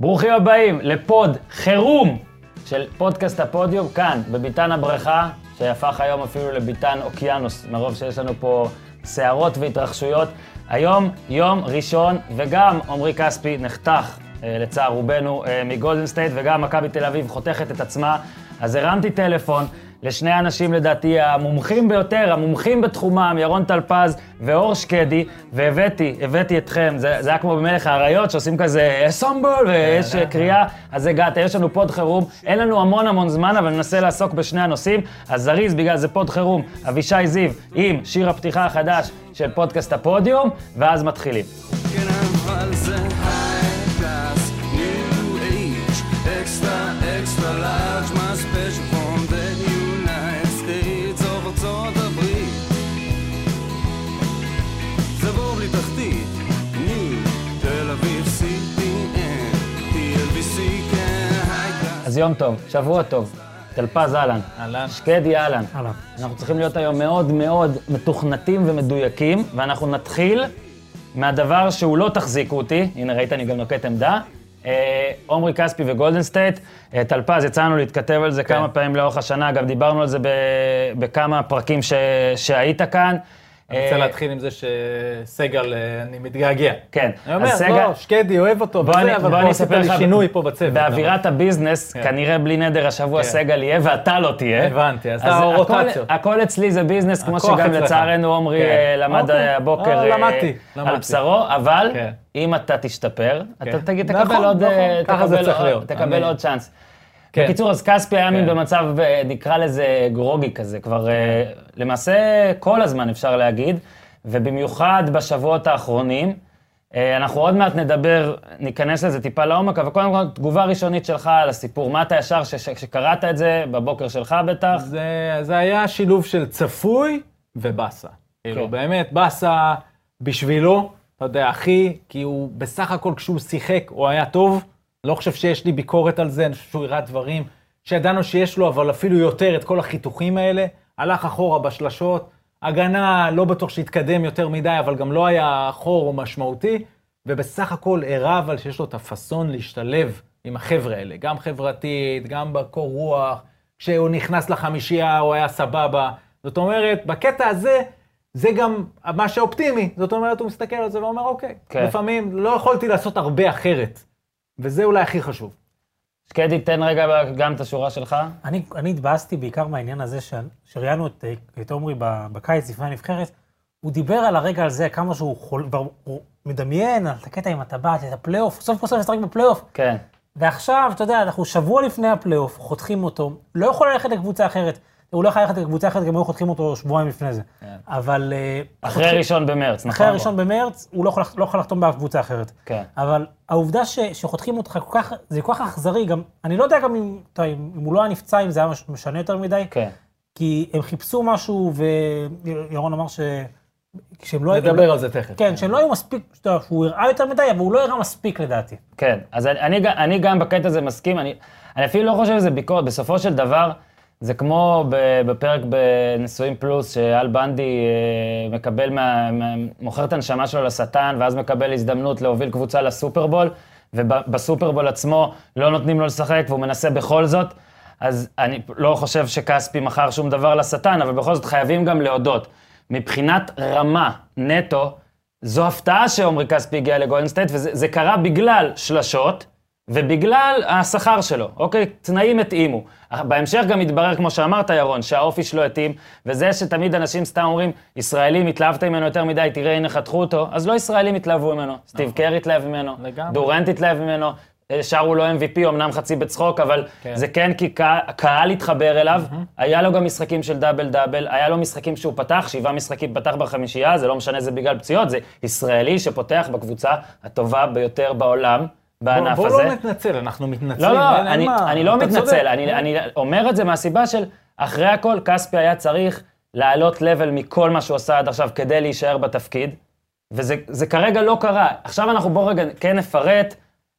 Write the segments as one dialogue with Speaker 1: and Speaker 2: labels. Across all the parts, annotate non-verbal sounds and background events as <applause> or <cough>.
Speaker 1: ברוכים הבאים ל pod חירום של פודקאסט הפודיום, כאן, בביתן הבריכה, שהפך היום אפילו לביתן אוקיינוס, מרוב שיש לנו פה סערות והתרחשויות. היום יום ראשון, וגם עמרי כספי נחתך, אה, לצער רובנו, אה, מגולדן סטייט, וגם מכבי תל אביב חותכת את עצמה. אז הרמתי טלפון לשני אנשים לדעתי המומחים ביותר, המומחים בתחומם, ירון טלפז ואור שקדי, והבאתי, הבאתי אתכם, זה, זה היה כמו במלך האריות שעושים כזה סומבול ויש
Speaker 2: כן,
Speaker 1: קריאה, אז הגעת, יש לנו pod חירום, אין לנו המון המון זמן, אבל ננסה לעסוק בשני הנושאים. אז זריז, בגלל זה pod חירום, אבישי זיו עם שיר הפתיחה החדש של פודקאסט הפודיום, ואז מתחילים. אז יום טוב, שבוע טוב, טלפז אהלן,
Speaker 2: אהלן.
Speaker 1: שקדי אהלן.
Speaker 2: אהלן.
Speaker 1: אנחנו צריכים להיות היום מאוד מאוד מתוכנתים ומדויקים, ואנחנו נתחיל מהדבר שהוא לא תחזיקו אותי, הנה ראית, אני גם נוקט עמדה. אה, עומרי כספי וגולדן סטייט, אה, טלפז, יצא לנו להתכתב על זה
Speaker 2: כן.
Speaker 1: כמה פעמים לאורך השנה, גם דיברנו על זה ב- בכמה פרקים ש- שהיית כאן.
Speaker 2: אני רוצה
Speaker 1: אה,
Speaker 2: להתחיל עם זה שסגל, אה, אני מתגעגע.
Speaker 1: כן,
Speaker 2: אני אומר,
Speaker 1: סגל-
Speaker 2: לא, שקדי אוהב אותו,
Speaker 1: בוא אני,
Speaker 2: וזה, אבל
Speaker 1: בוא
Speaker 2: פה
Speaker 1: אני
Speaker 2: עשית
Speaker 1: אספר
Speaker 2: לי
Speaker 1: לך,
Speaker 2: שינוי פה בצוות.
Speaker 1: באווירת הביזנס,
Speaker 2: כן.
Speaker 1: כנראה בלי נדר השבוע
Speaker 2: כן.
Speaker 1: סגל יהיה ואתה לא תהיה.
Speaker 2: הבנתי, אז אתה
Speaker 1: הכל-
Speaker 2: רוטציות.
Speaker 1: הכל אצלי זה ביזנס, כמו שגם. לצערנו עמרי
Speaker 2: כן.
Speaker 1: אה, למד
Speaker 2: אוקיי.
Speaker 1: הבוקר
Speaker 2: למדתי,
Speaker 1: על
Speaker 2: למדתי.
Speaker 1: בשרו, אבל
Speaker 2: כן.
Speaker 1: אם אתה תשתפר, אתה
Speaker 2: כן.
Speaker 1: תגיד,
Speaker 2: נכון,
Speaker 1: תקבל עוד צ'אנס.
Speaker 2: כן.
Speaker 1: בקיצור, אז כספי היה מין
Speaker 2: כן.
Speaker 1: במצב, אה, נקרא לזה גרוגי כזה, כבר אה, למעשה כל הזמן אפשר להגיד, ובמיוחד בשבועות האחרונים. אה, אנחנו עוד מעט נדבר, ניכנס לזה טיפה לעומק, אבל קודם כל, תגובה ראשונית שלך על הסיפור. מה אתה ישר, כשקראת את זה, בבוקר שלך בטח?
Speaker 2: זה, זה היה שילוב של צפוי ובאסה. כאילו, באמת, באסה בשבילו, אתה יודע, אחי, כי הוא בסך הכל כשהוא שיחק, הוא היה טוב. לא חושב שיש לי ביקורת על זה, אני חושב שהוא הראה דברים שידענו שיש לו, אבל אפילו יותר את כל החיתוכים האלה. הלך אחורה בשלשות, הגנה, לא בטוח שהתקדם יותר מדי, אבל גם לא היה חור משמעותי, ובסך הכל הראה אבל שיש לו את הפאסון להשתלב עם החבר'ה האלה, גם חברתית, גם בקור רוח, כשהוא נכנס לחמישייה הוא היה סבבה. זאת אומרת, בקטע הזה, זה גם מה שאופטימי. זאת אומרת, הוא מסתכל על זה ואומר, אוקיי,
Speaker 1: כן.
Speaker 2: לפעמים לא יכולתי לעשות הרבה אחרת. וזה אולי הכי חשוב.
Speaker 1: שקדי, תן רגע גם את השורה שלך.
Speaker 3: אני, אני התבאסתי בעיקר מהעניין הזה ש- שראיינו את, את עומרי ב- בקיץ לפני הנבחרת, הוא דיבר על הרגע הזה, כמה שהוא חול, הוא מדמיין על הקטע עם הטבעת, את הפלייאוף, סוף כל סוף לשחק בפלייאוף.
Speaker 1: כן.
Speaker 3: ועכשיו, אתה יודע, אנחנו שבוע לפני הפלייאוף, חותכים אותו, לא יכול ללכת לקבוצה אחרת. הוא לא יכול ללכת לקבוצה אחרת, גם היו חותכים אותו שבועיים לפני זה. אבל... אה,
Speaker 1: אחרי
Speaker 3: חותכים-
Speaker 1: ראשון במרץ, נכון?
Speaker 3: אחרי הראשון במרץ, הוא לא יכול, לא יכול לחתום באף קבוצה אחרת.
Speaker 1: כן.
Speaker 3: אבל העובדה ש, שחותכים אותך כל כך, זה כל כך אכזרי, גם, אני לא יודע גם אם, אתה, אם אם הוא לא היה נפצע, אם זה היה מש- משנה יותר מדי,
Speaker 1: כן.
Speaker 3: כי הם חיפשו משהו, וירון אמר ש... שהם לא...
Speaker 2: נדבר על זה תכף.
Speaker 3: כן, שהם לא היו מספיק, יודע, שהוא הראה יותר מדי, אבל הוא לא הראה מספיק לדעתי.
Speaker 1: כן, אז אני, אני, גם- אני גם בקטע הזה מסכים, אני, אני אפילו לא חושב שזה ביקורת, בסופו של דבר, זה כמו בפרק בנישואים פלוס, שאל בנדי אה, מקבל, מה, מוכר את הנשמה שלו לשטן, ואז מקבל הזדמנות להוביל קבוצה לסופרבול, ובסופרבול עצמו לא נותנים לו לשחק, והוא מנסה בכל זאת. אז אני לא חושב שכספי מכר שום דבר לשטן, אבל בכל זאת חייבים גם להודות. מבחינת רמה נטו, זו הפתעה שעומרי כספי הגיע לגולדן סטייט, וזה זה קרה בגלל שלשות ובגלל השכר שלו, אוקיי? תנאים התאימו. בהמשך גם התברר, כמו שאמרת, ירון, שהאופי שלו התאים, וזה שתמיד אנשים סתם אומרים, ישראלים התלהבת ממנו יותר מדי, תראה, הנה חתכו אותו, אז לא ישראלים התלהבו ממנו, סטיב קר התלהב ממנו,
Speaker 2: לגמרי.
Speaker 1: דורנט התלהב ממנו, אה, שרו לו MVP, אמנם חצי בצחוק, אבל
Speaker 2: כן.
Speaker 1: זה כן כי קה- הקהל התחבר אליו, היה לו גם משחקים של דאבל דאבל, היה לו משחקים שהוא פתח, שבעה משחקים פתח בחמישייה, זה לא משנה, זה בגלל פציעות, זה ישראלי שפותח בקבוצה הטובה ביותר בעולם, בענף
Speaker 2: בוא,
Speaker 1: הזה.
Speaker 2: בוא לא נתנצל, אנחנו מתנצלים.
Speaker 1: לא, לא,
Speaker 2: אין-
Speaker 1: אני,
Speaker 2: מה,
Speaker 1: אני לא מתנצל. אני, אני אומר את זה מהסיבה של, אחרי הכל, כספי היה צריך לעלות לבל מכל מה שהוא עשה עד עכשיו כדי להישאר בתפקיד, וזה זה כרגע לא קרה. עכשיו אנחנו בואו רגע כן נפרט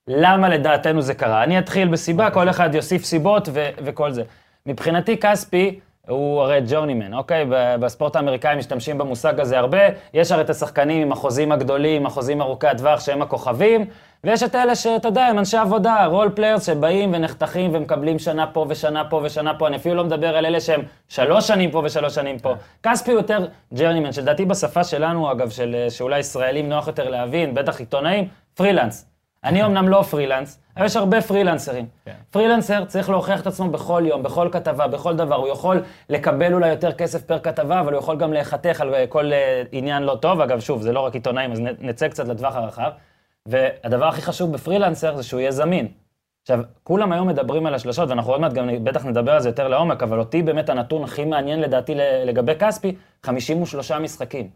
Speaker 1: למה לדעתנו זה קרה. אני אתחיל בסיבה, כל אחד יוסיף סיבות ו- וכל זה. מבחינתי, כספי הוא הרי ג'ורנימן, אוקיי? בספורט האמריקאי משתמשים במושג הזה הרבה. יש הרי את השחקנים עם החוזים הגדולים, החוזים ארוכי הטווח, שהם הכוכבים, ויש את אלה שאתה יודע, הם אנשי עבודה, role players שבאים ונחתכים ומקבלים שנה פה ושנה פה ושנה פה. אני אפילו לא מדבר על אלה שהם שלוש שנים פה ושלוש שנים פה. כספי הוא יותר journeyman, שלדעתי בשפה שלנו, אגב, של, שאולי ישראלים נוח יותר להבין, בטח עיתונאים, פרילנס. אני אמנם לא פרילנס, אבל יש הרבה פרילנסרים.
Speaker 2: כן.
Speaker 1: פרילנסר צריך להוכיח את עצמו בכל יום, בכל כתבה, בכל דבר. הוא יכול לקבל אולי יותר כסף פר כתבה, אבל הוא יכול גם להיחתך על אה, כל אה, עניין לא טוב. אגב, שוב, זה לא רק עיתונאים, אז נצא קצת לטווח הרחב. והדבר הכי חשוב בפרילנסר זה שהוא יהיה זמין. עכשיו, כולם היום מדברים על השלשות, ואנחנו עוד מעט גם בטח נדבר על זה יותר לעומק, אבל אותי באמת הנתון הכי מעניין לדעתי לגבי כספי, 53 משחקים.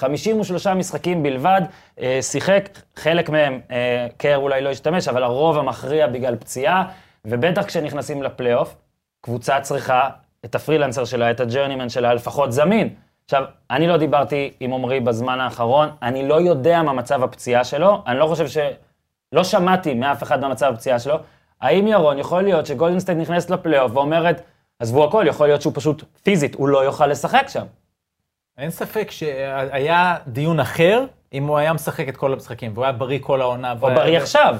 Speaker 1: 53 משחקים בלבד, אה, שיחק, חלק מהם, אה, קר אולי לא השתמש, אבל הרוב המכריע בגלל פציעה, ובטח כשנכנסים לפלייאוף, קבוצה צריכה את הפרילנסר שלה, את ה journeyman שלה, לפחות זמין. עכשיו, אני לא דיברתי עם עמרי בזמן האחרון, אני לא יודע מה מצב הפציעה שלו, אני לא חושב ש... לא שמעתי מאף אחד מה מצב הפציעה שלו. האם ירון, יכול להיות שגולדנסטייט נכנסת לפלייאוף ואומרת, עזבו הכל, יכול להיות שהוא פשוט פיזית, הוא לא יוכל לשחק שם.
Speaker 2: אין ספק שהיה דיון אחר אם הוא היה משחק את כל המשחקים, והוא היה בריא כל העונה.
Speaker 1: או
Speaker 2: והיה-
Speaker 1: בריא עכשיו.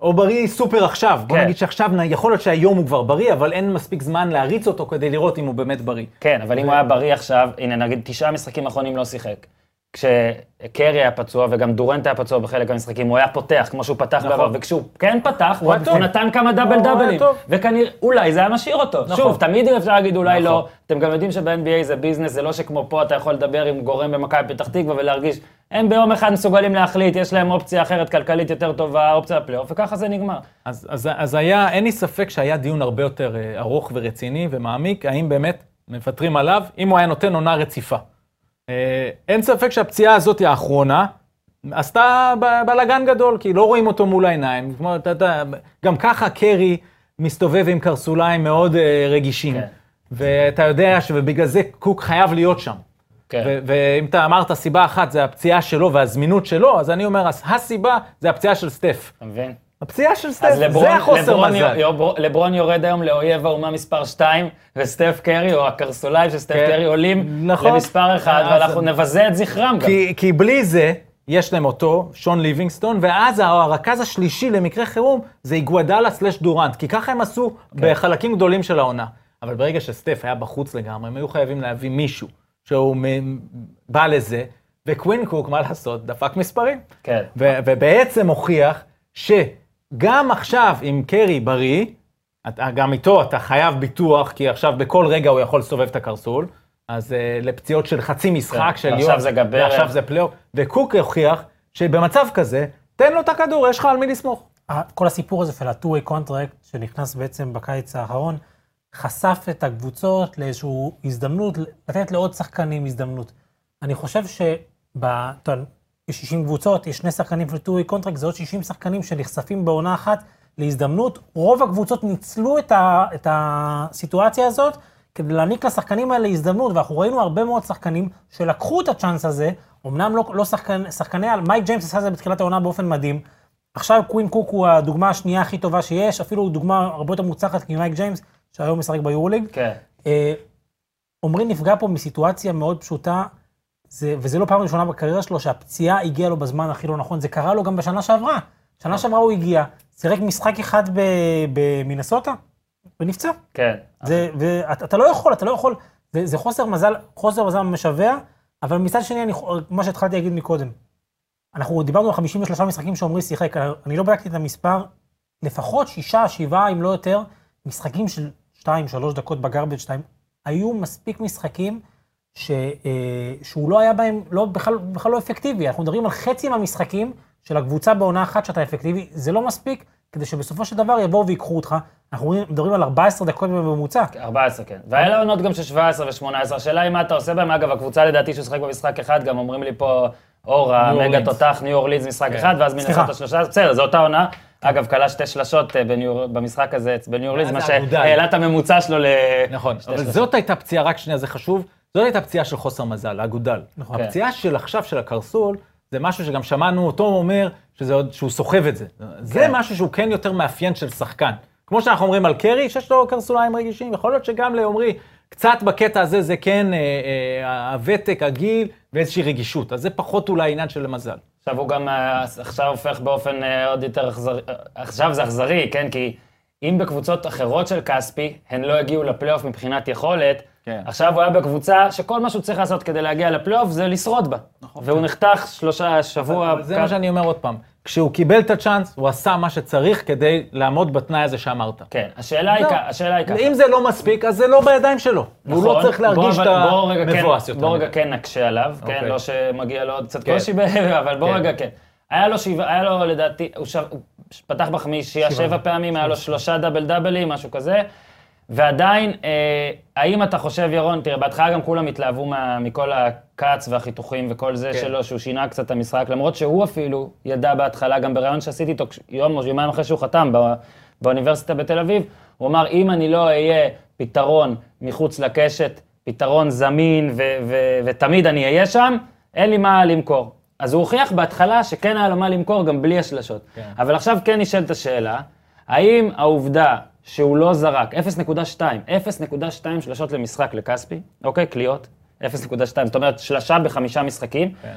Speaker 2: או בריא סופר עכשיו. בוא
Speaker 1: כן.
Speaker 2: נגיד שעכשיו, יכול להיות שהיום הוא כבר בריא, אבל אין מספיק זמן להריץ אותו כדי לראות אם הוא באמת בריא.
Speaker 1: כן, אבל אם הוא היה בריא עכשיו, הנה נגיד תשעה משחקים אחרונים לא שיחק. כשקרי היה פצוע וגם דורנט היה פצוע בחלק מהמשחקים, הוא היה פותח כמו שהוא פתח
Speaker 2: נכון.
Speaker 1: בעבר, וכשהוא כן פתח, הוא, הוא
Speaker 2: טוב.
Speaker 1: נתן כמה דאבל דאבלים. וכנראה, אולי זה היה משאיר אותו.
Speaker 2: נכון.
Speaker 1: שוב, תמיד אפשר להגיד אולי
Speaker 2: נכון.
Speaker 1: לא. אתם גם יודעים שב-NBA זה ביזנס, זה לא שכמו פה אתה יכול לדבר עם גורם במכבי פתח תקווה ולהרגיש, הם ביום אחד מסוגלים להחליט, יש להם אופציה אחרת כלכלית יותר טובה, אופציה לפלייאוף, וככה זה נגמר.
Speaker 2: אז, אז, אז היה, אין לי ספק שהיה דיון הרבה יותר אה, ארוך ורציני ומעמיק, האם באמת מוותרים עליו, אם הוא היה נותן עונה רציפה. אה, אין ספק שהפציעה הזאת היא האחרונה, עשתה בלאגן גדול, כי לא רואים אותו מול העיניים. כמו, אתה יודע, גם ככה קרי מסתובב עם קרסוליים מאוד אה, רגישים.
Speaker 1: כן.
Speaker 2: ואתה יודע שבגלל זה קוק חייב להיות שם.
Speaker 1: כן.
Speaker 2: ואם אתה אמרת סיבה אחת זה הפציעה שלו והזמינות שלו, אז אני אומר, הסיבה זה הפציעה של סטף.
Speaker 1: אתה מבין?
Speaker 2: הפציעה של סטף,
Speaker 1: לברון,
Speaker 2: זה החוסר
Speaker 1: לברון,
Speaker 2: מזל.
Speaker 1: יור- לברון יורד היום לאויב האומה מספר 2, וסטף קרי, או הקרסוליים של סטף
Speaker 2: כן.
Speaker 1: קרי, עולים
Speaker 2: נכון.
Speaker 1: למספר 1,
Speaker 2: אז-
Speaker 1: ואנחנו נבזה את זכרם גם.
Speaker 2: כי, כי בלי זה, יש להם אותו, שון ליבינגסטון, ואז הרכז השלישי למקרה חירום זה איגוודאלה סלש דורנט, כי ככה הם עשו
Speaker 1: כן.
Speaker 2: בחלקים גדולים של העונה. אבל ברגע שסטף היה בחוץ לגמרי, הם היו חייבים להביא מישהו שהוא בא לזה, וקווין קוק, מה לעשות, דפק מספרים.
Speaker 1: כן.
Speaker 2: ובעצם הוכיח שגם עכשיו, עם קרי בריא, אתה, גם איתו אתה חייב ביטוח, כי עכשיו בכל רגע הוא יכול לסובב את הקרסול, אז אה, לפציעות של חצי משחק
Speaker 1: כן,
Speaker 2: של
Speaker 1: ועכשיו
Speaker 2: יום,
Speaker 1: זה גברת.
Speaker 2: ועכשיו זה פלייאוף, וקוק הוכיח שבמצב כזה, תן לו את הכדור, יש לך על מי לסמוך.
Speaker 3: כל הסיפור הזה של ה-2-way contract שנכנס בעצם בקיץ האחרון, חשף את הקבוצות לאיזושהי הזדמנות, לתת לעוד שחקנים הזדמנות. אני חושב יודע, יש 60 קבוצות, יש שני שחקנים 2-way contract, זה עוד 60 שחקנים שנחשפים בעונה אחת להזדמנות. רוב הקבוצות ניצלו את, ה... את הסיטואציה הזאת כדי להעניק לשחקנים האלה הזדמנות, ואנחנו ראינו הרבה מאוד שחקנים שלקחו את הצ'אנס הזה, אמנם לא, לא שחקן, שחקני על, מייק ג'יימס עשה את זה בתחילת העונה באופן מדהים, עכשיו קווין קוק הוא הדוגמה השנייה הכי טובה שיש, אפילו דוגמה הרבה יותר מוצלחת ממייק ג'יימס, שהיום משחק ביורוליג.
Speaker 1: כן.
Speaker 3: אה, עמרי נפגע פה מסיטואציה מאוד פשוטה, זה, וזה לא פעם ראשונה בקריירה שלו שהפציעה הגיעה לו בזמן הכי לא נכון, זה קרה לו גם בשנה שעברה. שנה שעברה הוא הגיע, שיחק משחק אחד במינסוטה, ונפצע.
Speaker 1: כן.
Speaker 3: זה, ואתה אתה לא יכול, אתה לא יכול, זה, זה חוסר מזל, חוסר מזל משווע, אבל מצד שני, אני, מה שהתחלתי להגיד מקודם, אנחנו דיברנו על 53 משחקים שעמרי שיחק, אני לא בדקתי את המספר, לפחות שישה, שבעה, אם לא יותר, משחקים של 2-3 דקות בגרבג' 2, היו מספיק משחקים ש, אה, שהוא לא היה בהם, לא, בכלל, בכלל לא אפקטיבי. אנחנו מדברים על חצי מהמשחקים של הקבוצה בעונה אחת שאתה אפקטיבי, זה לא מספיק כדי שבסופו של דבר יבואו ויקחו אותך. אנחנו מדברים על 14 דקות בממוצע.
Speaker 1: 14, כן. והיה לו עונות גם של 17 ו-18. השאלה היא מה אתה עושה בהם. אגב, הקבוצה לדעתי ששיחק במשחק אחד, גם אומרים לי פה, אור, המגה. תותח, ניו אורלינס משחק
Speaker 2: כן.
Speaker 1: אחד, ואז. מנסות שלושה, בסדר, זו אותה עונה. אגב, כלה שתי שלשות אה, במשחק הזה בניו אורלינס, מה. שהעלה את הממוצע שלו ל...
Speaker 2: נכון, אבל. זאת הייתה פציעה, רק שנייה, זה חשוב, זאת הייתה פציעה של חוסר מזל, האגודל.
Speaker 3: נכון.
Speaker 2: הפציעה של עכשיו, של הקרסול, זה משהו שגם שמענו אותו אומר, שזה עוד, שהוא סוחב את זה. זה
Speaker 1: כן.
Speaker 2: משהו שהוא כן יותר מאפיין של שחקן. כמו שאנחנו אומרים על קרי, שיש לו קרסוליים רגישים, יכול להיות שגם לעומרי קצת בקטע הזה זה כן אה, אה, הוותק, הגיל ואיזושהי רגישות. אז זה פחות אולי עניין של מזל.
Speaker 1: עכשיו הוא גם אה, עכשיו הופך באופן אה, עוד יותר אכזרי, אה, עכשיו זה אכזרי, כן? כי אם בקבוצות אחרות של כספי, הן לא הגיעו לפלייאוף מבחינת יכולת,
Speaker 2: כן.
Speaker 1: עכשיו הוא היה בקבוצה שכל מה שהוא צריך לעשות כדי להגיע לפלייאוף זה לשרוד בה. והוא נחתך שלושה שבוע...
Speaker 2: אבל זה מה שאני אומר עוד פעם. כשהוא קיבל את הצ'אנס, הוא עשה מה שצריך כדי לעמוד בתנאי הזה שאמרת.
Speaker 1: כן, השאלה היא
Speaker 2: זהו.
Speaker 1: כ- השאלה היא ככה.
Speaker 2: אם זה לא מספיק, אז זה לא בידיים שלו. לא
Speaker 1: נכון.
Speaker 2: צריך להרגיש
Speaker 1: בוא,
Speaker 2: שאתה
Speaker 1: אבל- בוא רגע כן-
Speaker 2: מבואס יותר.
Speaker 1: בוא רגע. כן נקשה עליו, כן,
Speaker 2: אוקיי.
Speaker 1: לא שמגיע לו עוד קצת
Speaker 2: כן.
Speaker 1: קושי, אבל בוא
Speaker 2: כן.
Speaker 1: רגע כן. היה לו שבעה, היה לו לדעתי, הוא הוא פתח בחמישייה שבע פעמים, היה לו שלושה דאבל דאבלים, משהו כזה. ועדיין, אה, האם אתה חושב, ירון, תראה, בהתחלה גם כולם התלהבו מה, מכל הכץ והחיתוכים וכל זה
Speaker 2: כן.
Speaker 1: שלו, שהוא שינה קצת את המשחק, למרות שהוא אפילו ידע בהתחלה, גם בריאיון שעשיתי איתו יום או יומיים אחרי שהוא חתם בא, באוניברסיטה בתל אביב, הוא אמר, אם אני לא אהיה פתרון מחוץ לקשת, פתרון זמין ו- ו- ותמיד אני אהיה שם, אין לי מה למכור. אז הוא הוכיח בהתחלה שכן היה לו מה למכור גם בלי השלשות.
Speaker 2: כן.
Speaker 1: אבל עכשיו כן נשאלת השאלה, האם העובדה שהוא לא זרק 0.2, 0.2 שלשות למשחק לכספי, אוקיי, קליעות, 0.2, זאת אומרת שלשה בחמישה משחקים,
Speaker 2: כן.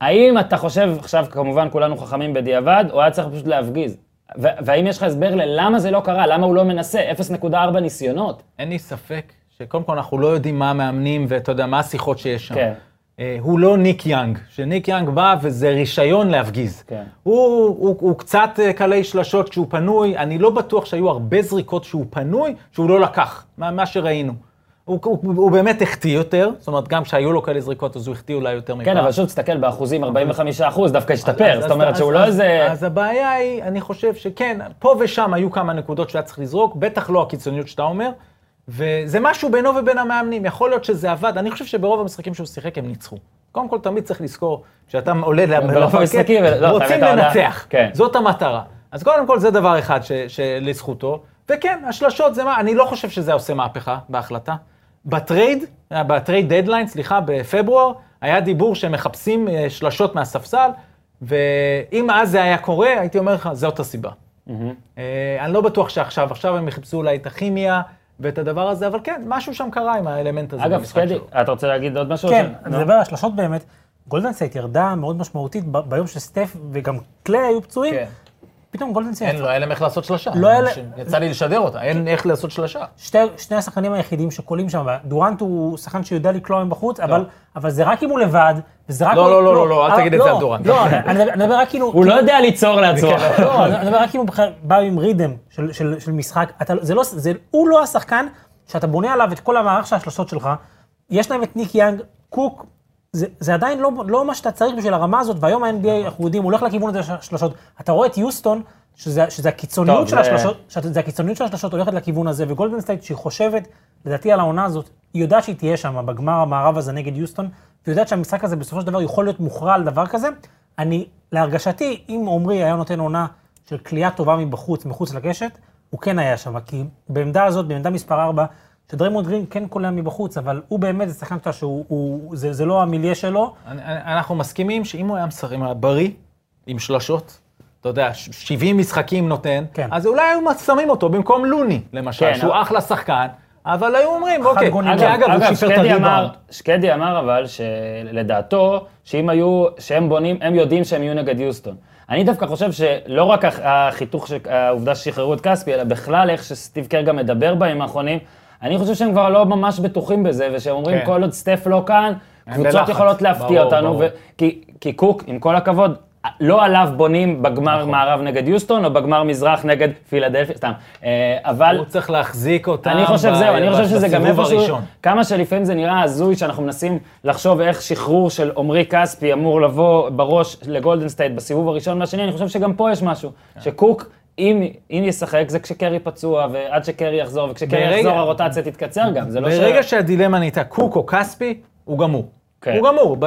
Speaker 1: האם אתה חושב, עכשיו כמובן כולנו חכמים בדיעבד, או היה צריך פשוט להפגיז? והאם יש לך הסבר ללמה זה לא קרה, למה הוא לא מנסה, 0.4 ניסיונות?
Speaker 2: אין לי ספק שקודם כל אנחנו לא יודעים מה המאמנים ואתה יודע מה השיחות שיש שם.
Speaker 1: כן.
Speaker 2: אה, הוא לא ניק יאנג, שניק יאנג בא וזה רישיון להפגיז.
Speaker 1: כן.
Speaker 2: הוא, הוא, הוא קצת אה, קלי שלשות כשהוא פנוי, אני לא בטוח שהיו הרבה זריקות שהוא פנוי, שהוא לא לקח, מה, מה שראינו. הוא, הוא, הוא באמת החטיא יותר, זאת אומרת, גם כשהיו לו כאלה זריקות, אז הוא החטיא אולי יותר מפעם.
Speaker 1: כן, אבל שוב, תסתכל, באחוזים 45 אחוז, דווקא השתפר, זאת אומרת
Speaker 2: אז-
Speaker 1: שהוא לא
Speaker 2: אז-
Speaker 1: איזה...
Speaker 2: אז הבעיה היא, אני חושב שכן, פה ושם היו כמה נקודות שהיה צריך לזרוק, בטח לא הקיצוניות שאתה אומר, וזה משהו בינו ובין המאמנים, יכול להיות שזה עבד, אני חושב שברוב המשחקים שהוא שיחק הם ניצחו. קודם כל, תמיד צריך לזכור, כשאתה עולה
Speaker 1: ברוב המשחקים, לא,
Speaker 2: רוצים. לנצח,
Speaker 1: כן.
Speaker 2: זאת המטרה. אז קודם כל, זה דבר אחד ש- שלזכותו, וכן, השלשות זה מה, אני לא חושב שזה עושה מהפכה בהחלטה. ב trade, אה, ב trade deadline, סליחה, בפברואר, היה דיבור שהם מחפשים אה, שלשות מהספסל, ואם אז זה היה קורה, הייתי אומר לך, זאת הסיבה. אה, אני לא בטוח שעכשיו, עכשיו הם יחפשו אולי את הכימיה ואת הדבר הזה, אבל כן, משהו שם קרה עם האלמנט הזה
Speaker 1: אגב,
Speaker 2: שלו.
Speaker 1: אתה רוצה להגיד עוד משהו?
Speaker 3: כן, אני. מדבר על השלשות באמת. גולדנסטייט ירדה מאוד משמעותית ביום שסטף וגם קליי היו פצועים.
Speaker 2: כן.
Speaker 3: פתאום גולדנסטייט,
Speaker 2: אין, לא היה להם איך לעשות שלושה.
Speaker 3: לא היה לה-
Speaker 2: יצא לי לשדר אותה, אין איך לעשות שלושה.
Speaker 3: שתי, שני השחקנים היחידים שקולעים שם, דורנט הוא שחקן שיודע לקלוע מבחוץ, אבל, אבל זה רק אם הוא לבד, וזה רק...
Speaker 2: לא,
Speaker 3: הוא-
Speaker 2: לא, לא, לא, לא, אל
Speaker 3: אה,
Speaker 2: תגיד את זה על דורנט.
Speaker 3: לא, אני אני מדבר רק כאילו...
Speaker 1: הוא לא יודע ליצור לעצמו.
Speaker 3: לא, אני מדבר רק אם הוא בא עם rhythm של, של, של משחק, אתה, זה לא, זה, הוא לא השחקן שאתה בונה עליו את כל המערך של השלשות שלך, יש להם את ניק יאנג, קוק, זה, זה עדיין לא, לא מה שאתה צריך בשביל הרמה הזאת, והיום ה-NBA, אנחנו יודעים, הוא הולך לכיוון הזה של השלשות. אתה רואה את יוסטון, שזה, שזה הקיצוניות
Speaker 1: טוב,
Speaker 3: של
Speaker 1: זה-
Speaker 3: השלשות, שזה הקיצוניות של השלשות הולכת לכיוון הזה, וגולדן סטייט, שהיא חושבת, לדעתי על העונה הזאת, היא יודעת שהיא תהיה שם בגמר המערב הזה נגד יוסטון, והיא יודעת שהמשחק הזה בסופו של דבר יכול להיות מוכרע על דבר כזה. אני, להרגשתי, אם עמרי היה נותן עונה של כליאה טובה מבחוץ, מחוץ לקשת, הוא כן היה שם, כי בעמדה הזאת, בעמדה מספר 4, שדריימונד גרין כן קולע מבחוץ, אבל הוא באמת, זה שחקן שהוא, הוא, זה, זה לא המיליה שלו,
Speaker 2: אני- אני- אנחנו מסכימים שאם הוא היה מסרים בריא, עם שלשות, אתה יודע, ש- 70 משחקים נותן,
Speaker 3: כן.
Speaker 2: אז אולי היו שמים אותו במקום לוני, למשל,
Speaker 1: כן,
Speaker 2: שהוא
Speaker 1: אבל-
Speaker 2: אחלה שחקן, אבל היו אומרים, אוקיי,
Speaker 3: גונים.
Speaker 2: כי אגב, הוא שיפר את
Speaker 1: שקדי אמר,
Speaker 2: הריבאונד.
Speaker 1: שקדי אמר אבל שלדעתו, שאם היו, שהם בונים, הם יודעים שהם יהיו נגד יוסטון. אני דווקא חושב שלא רק הח- החיתוך, העובדה ששחררו את כספי, אלא בכלל איך שסטיב קר גם מדבר בימים האחרונים, אני חושב שהם כבר לא ממש בטוחים בזה, ושהם אומרים,
Speaker 2: כן.
Speaker 1: כל עוד סטף לא כאן, קבוצות. יכולות להפתיע
Speaker 2: ברור,
Speaker 1: אותנו,
Speaker 2: ברור.
Speaker 1: ו- כי, כי קוק, עם כל הכבוד, לא עליו בונים בגמר
Speaker 2: נכון.
Speaker 1: מערב נגד יוסטון, או בגמר מזרח נגד פילדלפיה, סתם. אה, אבל...
Speaker 2: הוא צריך להחזיק אותם
Speaker 1: אני חושב,
Speaker 2: ב-
Speaker 1: זהו, אני חושב שזה גם איפשהו,
Speaker 2: הראשון.
Speaker 1: כמה שלפעמים זה נראה הזוי שאנחנו מנסים לחשוב איך שחרור של עמרי כספי אמור לבוא בראש לגולדן סטייט בסיבוב הראשון והשני, אני חושב שגם פה יש משהו,
Speaker 2: כן.
Speaker 1: שקוק, אם, אם ישחק, זה כשקרי פצוע, ועד שקרי יחזור, וכשקרי
Speaker 2: ברגע-
Speaker 1: יחזור הרוטציה תתקצר גם, זה לא ש...
Speaker 2: ברגע שהדילמה נהייתה קוק או כספי, הוא גמור.
Speaker 1: כן.
Speaker 2: הוא גמור, ב-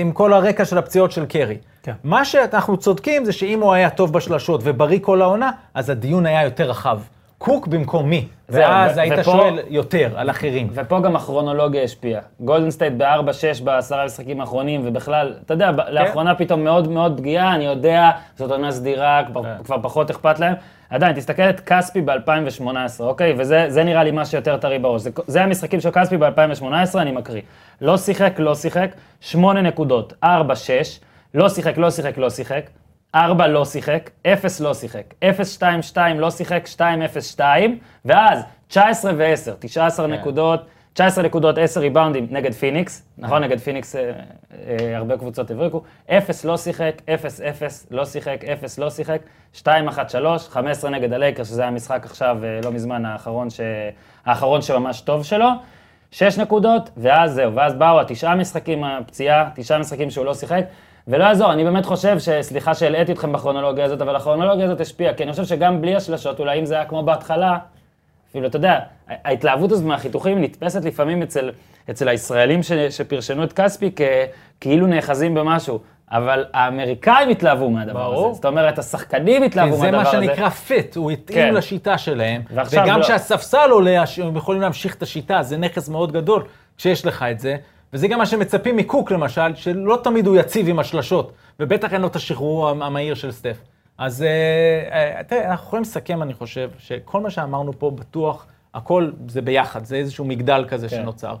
Speaker 2: עם כל הרקע של הפציעות של קרי.
Speaker 3: כן.
Speaker 2: מה שאנחנו צודקים זה שאם הוא היה טוב בשלשות ובריא כל העונה, אז הדיון היה יותר רחב. קוק במקום מי. ואז
Speaker 1: ו-
Speaker 2: היית
Speaker 1: ופה-
Speaker 2: שואל יותר על אחרים.
Speaker 1: ופה גם הכרונולוגיה השפיעה. גולדן סטייט ב-4-6 בעשרה משחקים האחרונים, ובכלל, אתה יודע, ב- לאחרונה פתאום מאוד מאוד פגיעה, אני יודע, זאת עונה סדירה, כבר,
Speaker 2: כן.
Speaker 1: כבר פחות אכפת להם. עדיין, תסתכל את כספי ב-2018, אוקיי? וזה זה נראה לי מה שיותר טרי בראש. זה, זה המשחקים של כספי ב-2018, אני מקריא. לא שיחק, לא שיחק, 8 נקודות, 4-6, לא שיחק, לא שיחק, לא שיחק. 4 לא שיחק, 0 לא שיחק, 0-2-2 לא שיחק, 2-0-2, ואז 19 ו-10, 19
Speaker 2: כן.
Speaker 1: נקודות, 19 נקודות, 10 ריבאונדים נגד פיניקס, נכון? נגד פיניקס אה, אה, הרבה קבוצות הבריקו, 0 לא שיחק, 0-0 לא שיחק, 0 לא שיחק, 2-1-3, 15 נגד הלייקרס, שזה היה משחק עכשיו, אה, לא מזמן, האחרון, ש... האחרון שממש טוב שלו. שש נקודות, ואז זהו, ואז באו התשעה משחקים, הפציעה, תשעה משחקים שהוא לא שיחק, ולא יעזור, אני באמת חושב שסליחה שהלאיתי אתכם בכרונולוגיה הזאת, אבל הכרונולוגיה הזאת השפיעה, כי אני חושב שגם בלי השלשות, אולי אם זה היה כמו בהתחלה, אפילו, אתה יודע, ההתלהבות הזאת מהחיתוכים נתפסת לפעמים אצל, אצל הישראלים ש, שפרשנו את כספי כ, כאילו נאחזים במשהו, אבל האמריקאים התלהבו מהדבר
Speaker 2: ברור.
Speaker 1: הזה. זאת אומרת, השחקנים
Speaker 2: כי
Speaker 1: התלהבו
Speaker 2: זה
Speaker 1: מהדבר
Speaker 2: מה
Speaker 1: הזה.
Speaker 2: שנקרא פיט, הוא התאים
Speaker 1: כן.
Speaker 2: לשיטה שלהם. וגם
Speaker 1: לא.
Speaker 2: כשהספסל עולה, הש- הם יכולים להמשיך את השיטה, זה נכס מאוד גדול כשיש לך את זה. וזה גם מה שמצפים מקוק למשל, שלא תמיד הוא יציב עם השלשות, ובטח אין לו את השחרור המ- המהיר של סטף. אז אה, אה, תראה, אנחנו יכולים לסכם, אני חושב, שכל מה שאמרנו פה בטוח, הכל זה ביחד, זה איזשהו מגדל כזה
Speaker 1: כן.
Speaker 2: שנוצר.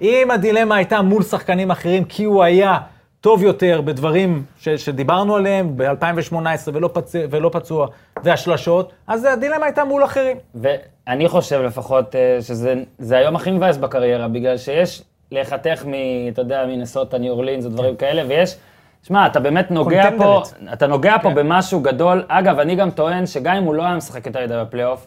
Speaker 2: אם הדילמה הייתה מול שחקנים אחרים, כי הוא היה טוב יותר בדברים ש, שדיברנו עליהם ב-2018 ולא, פצ... ולא פצוע, והשלשות, אז הדילמה הייתה מול אחרים.
Speaker 1: ואני חושב לפחות אה, שזה זה היום הכי מבאס בקריירה, בגלל שיש להיחתך מ... אתה יודע, מנסוטה, ניו אורלינס ודברים כאלה, ויש... שמע, אתה באמת נוגע פה. אתה נוגע פה
Speaker 2: כן.
Speaker 1: במשהו גדול. אגב, אני גם טוען שגם אם הוא לא היה משחק יותר מדי בפלייאוף,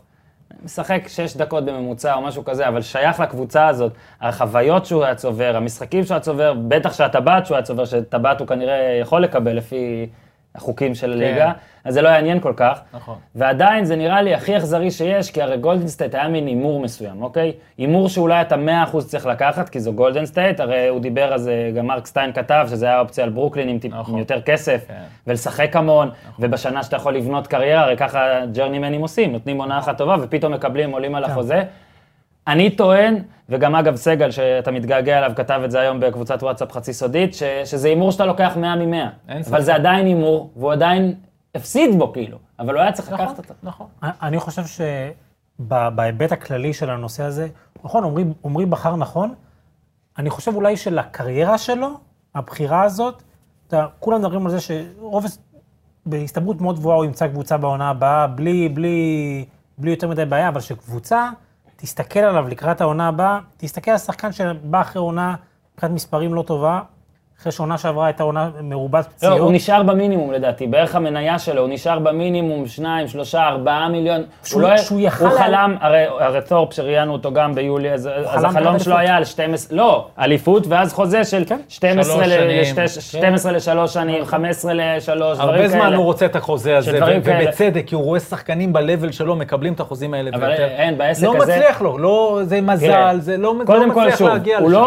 Speaker 1: משחק שש דקות בממוצע או משהו כזה, אבל שייך לקבוצה הזאת, החוויות שהוא היה צובר, המשחקים שהוא היה צובר, בטח שהטבעת שהוא היה צובר, שטבעת הוא כנראה יכול לקבל לפי החוקים של הליגה, אז זה לא יעניין כל כך.
Speaker 2: נכון.
Speaker 1: ועדיין זה נראה לי הכי אכזרי שיש, כי הרי גולדן סטייט היה מין הימור מסוים, אוקיי? הימור שאולי אתה 100% צריך לקחת, כי זו גולדן סטייט, הרי הוא דיבר זה, גם מרק סטיין כתב, שזה היה אופציה על ברוקלין עם, טיפ,
Speaker 2: נכון.
Speaker 1: עם יותר כסף,
Speaker 2: כן.
Speaker 1: ולשחק המון, ובשנה שאתה יכול לבנות קריירה, הרי ככה journeyman ים עושים, נותנים עונה אחת טובה, ופתאום מקבלים, עולים על
Speaker 3: כן.
Speaker 1: אני טוען, וגם אגב סגל, שאתה מתגעגע אליו, כתב את זה היום בקבוצת וואטסאפ חצי סודית, ש, שזה הימור שאתה לוקח 100 מ-100.
Speaker 2: אין
Speaker 1: אבל
Speaker 2: ספק.
Speaker 1: זה עדיין הימור, והוא עדיין הפסיד בו כאילו, אבל הוא היה צריך לקחת אותו.
Speaker 2: נכון.
Speaker 3: אני חושב שבהיבט הכללי של הנושא הזה, נכון, עמרי- עמרי בחר נכון, אני חושב אולי שלקריירה שלו, הבחירה הזאת, אתה כולם מדברים על זה שרוב, הס- בהסתברות מאוד גבוהה הוא ימצא קבוצה בעונה הבאה, בלי, בלי, בלי יותר מדי בעיה, אבל שקבוצה תסתכל עליו לקראת העונה הבאה, תסתכל על שחקן שבא אחרי עונה, מבחינת מספרים לא טובה, אחרי שעונה שעברה הייתה עונה מרובת
Speaker 1: לא,
Speaker 3: פציעות.
Speaker 1: הוא נשאר במינימום לדעתי, בערך המניה שלו, הוא נשאר במינימום 2, 3, 4 מיליון.
Speaker 3: שהוא-
Speaker 1: הוא לא-
Speaker 3: שהוא יכל
Speaker 1: הוא חלם, הרי, הרי תורפ, שראיינו אותו גם ביולי, אז, אז החלום שלו. היה על 12, לא, אליפות, ואז חוזה של
Speaker 3: כן.
Speaker 1: 12
Speaker 2: שלוש
Speaker 1: ל-
Speaker 2: שנים.
Speaker 1: לשתי- 12 לשלוש שנים, 15 לשלוש, דברים
Speaker 2: הרבה זמן
Speaker 1: כאלה.
Speaker 2: הוא רוצה את החוזה הזה,
Speaker 1: כאלה.
Speaker 2: ובצדק, כי הוא רואה שחקנים ב-level שלו מקבלים את החוזים האלה
Speaker 1: אבל
Speaker 2: ויותר.
Speaker 1: אין, בעסק
Speaker 2: לא
Speaker 1: הזה-
Speaker 2: מצליח לו, לא, זה מזל,
Speaker 1: תראה,
Speaker 2: זה לא לא
Speaker 1: קודם כל,
Speaker 2: מצליח
Speaker 1: שוב,
Speaker 2: להגיע
Speaker 1: הוא
Speaker 2: לשם.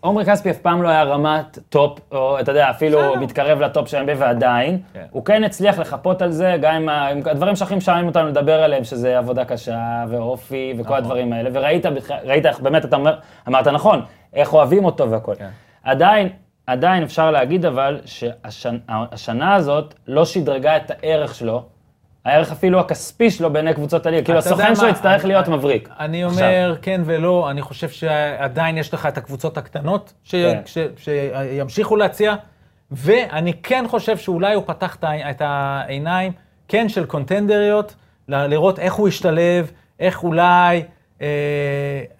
Speaker 1: עומרי כספי אף פעם לא היה רמת טופ, או אתה יודע, אפילו. מתקרב לטופ של NBA, ועדיין,
Speaker 2: כן.
Speaker 1: הוא כן הצליח לחפות על זה, גם עם הדברים שהכי משעמם אותנו לדבר עליהם, שזה עבודה קשה, ואופי, וכל
Speaker 2: נכון.
Speaker 1: הדברים האלה, וראית, ראית איך, באמת, אתה אומר, אמרת נכון, איך אוהבים אותו והכל.
Speaker 2: כן.
Speaker 1: עדיין, עדיין אפשר להגיד אבל, שהשנה הזאת לא שדרגה את הערך שלו, הערך אפילו הכספי שלו בעיני קבוצות הליגה, כאילו הסוכן שלו? יצטרך
Speaker 2: אני-
Speaker 1: להיות מבריק.
Speaker 2: אני
Speaker 1: עכשיו.
Speaker 2: אומר כן ולא, אני חושב שעדיין יש לך את הקבוצות הקטנות ש-
Speaker 1: כן.
Speaker 2: ש- שימשיכו להציע, ואני כן חושב שאולי הוא פתח את העיניים, כן של קונטנדריות, ל- לראות איך הוא ישתלב, איך אולי... אה,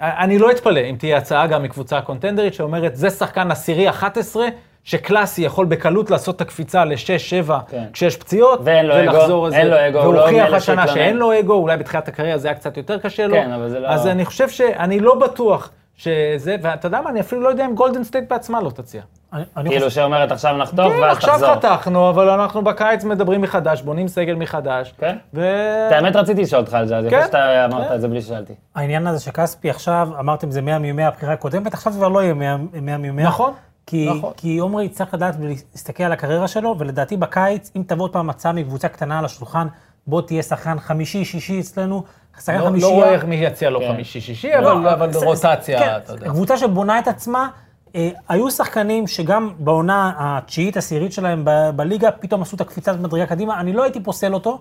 Speaker 2: אני לא אתפלא אם תהיה הצעה גם מקבוצה קונטנדרית שאומרת, זה שחקן עשירי 11, שקלאסי יכול בקלות לעשות את הקפיצה ל-6-7
Speaker 1: כן.
Speaker 2: כשיש פציעות,
Speaker 1: ואין לו אגו,
Speaker 2: ולחזור לזה.
Speaker 1: אין לו אגו, הוא
Speaker 2: והוא
Speaker 1: לא
Speaker 2: הוכיח
Speaker 1: מאלה
Speaker 2: השנה. שאין לו אגו, אולי בתחילת הקריירה זה היה קצת יותר קשה לו.
Speaker 1: כן, אבל זה לא-
Speaker 2: אז אני חושב שאני לא בטוח שזה, ואתה יודע מה, אני אפילו לא יודע אם גולדן סטייט בעצמה לא תציע.
Speaker 3: אני, אני
Speaker 1: כאילו
Speaker 3: חושב,
Speaker 1: שאומרת עכשיו נחתוך
Speaker 2: כן,
Speaker 1: ואז
Speaker 2: עכשיו
Speaker 1: תחזור.
Speaker 2: חתכנו, אבל אנחנו בקיץ מדברים מחדש, בונים סגל מחדש.
Speaker 1: כן?
Speaker 2: ו...
Speaker 1: את האמת רציתי לשאול אותך על זה, אז יפה
Speaker 2: כן.
Speaker 1: שאתה אמרת
Speaker 2: כן.
Speaker 1: את זה בלי ששאלתי.
Speaker 3: העניין הזה שכספי עכשיו, אמרתם זה 100 מ-100 הבחירה הקודמת, עכשיו זה כבר לא יהיה 100 מ-100.
Speaker 2: נכון,
Speaker 3: כי,
Speaker 2: נכון.
Speaker 3: כי עומרי צריך לדעת ולהסתכל על הקריירה שלו, ולדעתי בקיץ, אם תבוא עוד פעם הצעה מקבוצה קטנה על השולחן, בוא תהיה שחקן חמישי-שישי אצלנו, שחקן
Speaker 2: לא-
Speaker 3: חמישייה.
Speaker 2: לא רואה איך מי יציע לו
Speaker 1: כן.
Speaker 2: חמישי-שישי,
Speaker 3: לא,
Speaker 2: אבל אבל
Speaker 3: זה-
Speaker 2: רוטציה,
Speaker 3: כן,
Speaker 2: אתה יודע.
Speaker 3: קבוצה שבונה את עצמה, אה, היו שחקנים שגם בעונה התשיעית, עשירית שלהם ב- בליגה, פתאום עשו את הקפיצת מדרגה קדימה, אני לא הייתי פוסל אותו.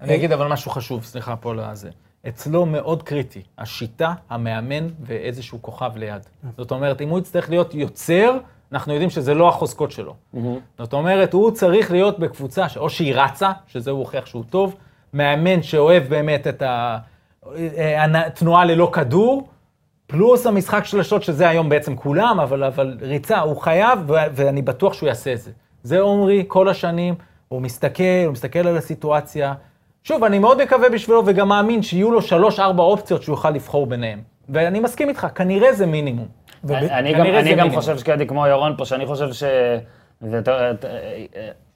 Speaker 2: אני אגיד אבל משהו חשוב, סליחה פה לזה. אצלו מאוד קריטי, השיטה, המאמן ואיזשהו כוכב ליד. זאת אומרת, אם הוא יצטרך להיות יוצר, אנחנו יודעים שזה לא החוזקות שלו. זאת אומרת, הוא צריך להיות בקבוצה, ש- או שהיא רצה, שזה הוא הוכיח שהוא טוב, מאמן שאוהב באמת את ה- אה, התנועה ללא כדור, פלוס המשחק שלשות, שזה היום בעצם כולם, אבל, אבל ריצה, הוא חייב, ו- ואני בטוח שהוא יעשה את זה. זה עומרי כל השנים, הוא מסתכל, הוא מסתכל על הסיטואציה. שוב, אני מאוד מקווה בשבילו וגם מאמין שיהיו לו שלוש-ארבע אופציות שהוא יוכל לבחור ביניהם. ואני מסכים איתך, כנראה זה מינימום.
Speaker 3: וב-
Speaker 1: אני גם, אני גם. חושב שקדי כמו ירון פה, שאני חושב ש... ואתה- אתה-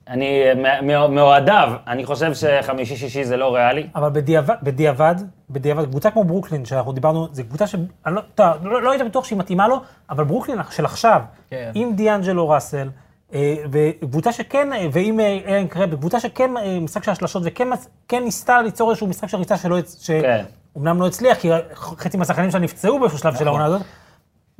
Speaker 1: אני מא- מאוהדיו, אני חושב שחמישי-שישי זה לא ריאלי.
Speaker 3: אבל בדיעבד, בדיעבד, בדיעבד, קבוצה כמו ברוקלין, שאנחנו דיברנו, זו קבוצה ש... אני לא, לא, לא היית בטוח שהיא מתאימה לו, אבל ברוקלין של עכשיו,
Speaker 2: כן.
Speaker 3: עם דיאנג'לו ראסל, אה, וקבוצה שכן, אה, אה, אלן קרב, קבוצה שכן אה, משחק של השלשות, וכן כן ניסתה ליצור איזשהו משחק של ריצה שלא, הצ-
Speaker 1: כן.
Speaker 3: שאומנם לא הצליח, כי חצי מהשחקנים שלה נפצעו באיזשהו שלב של העונה הזאת.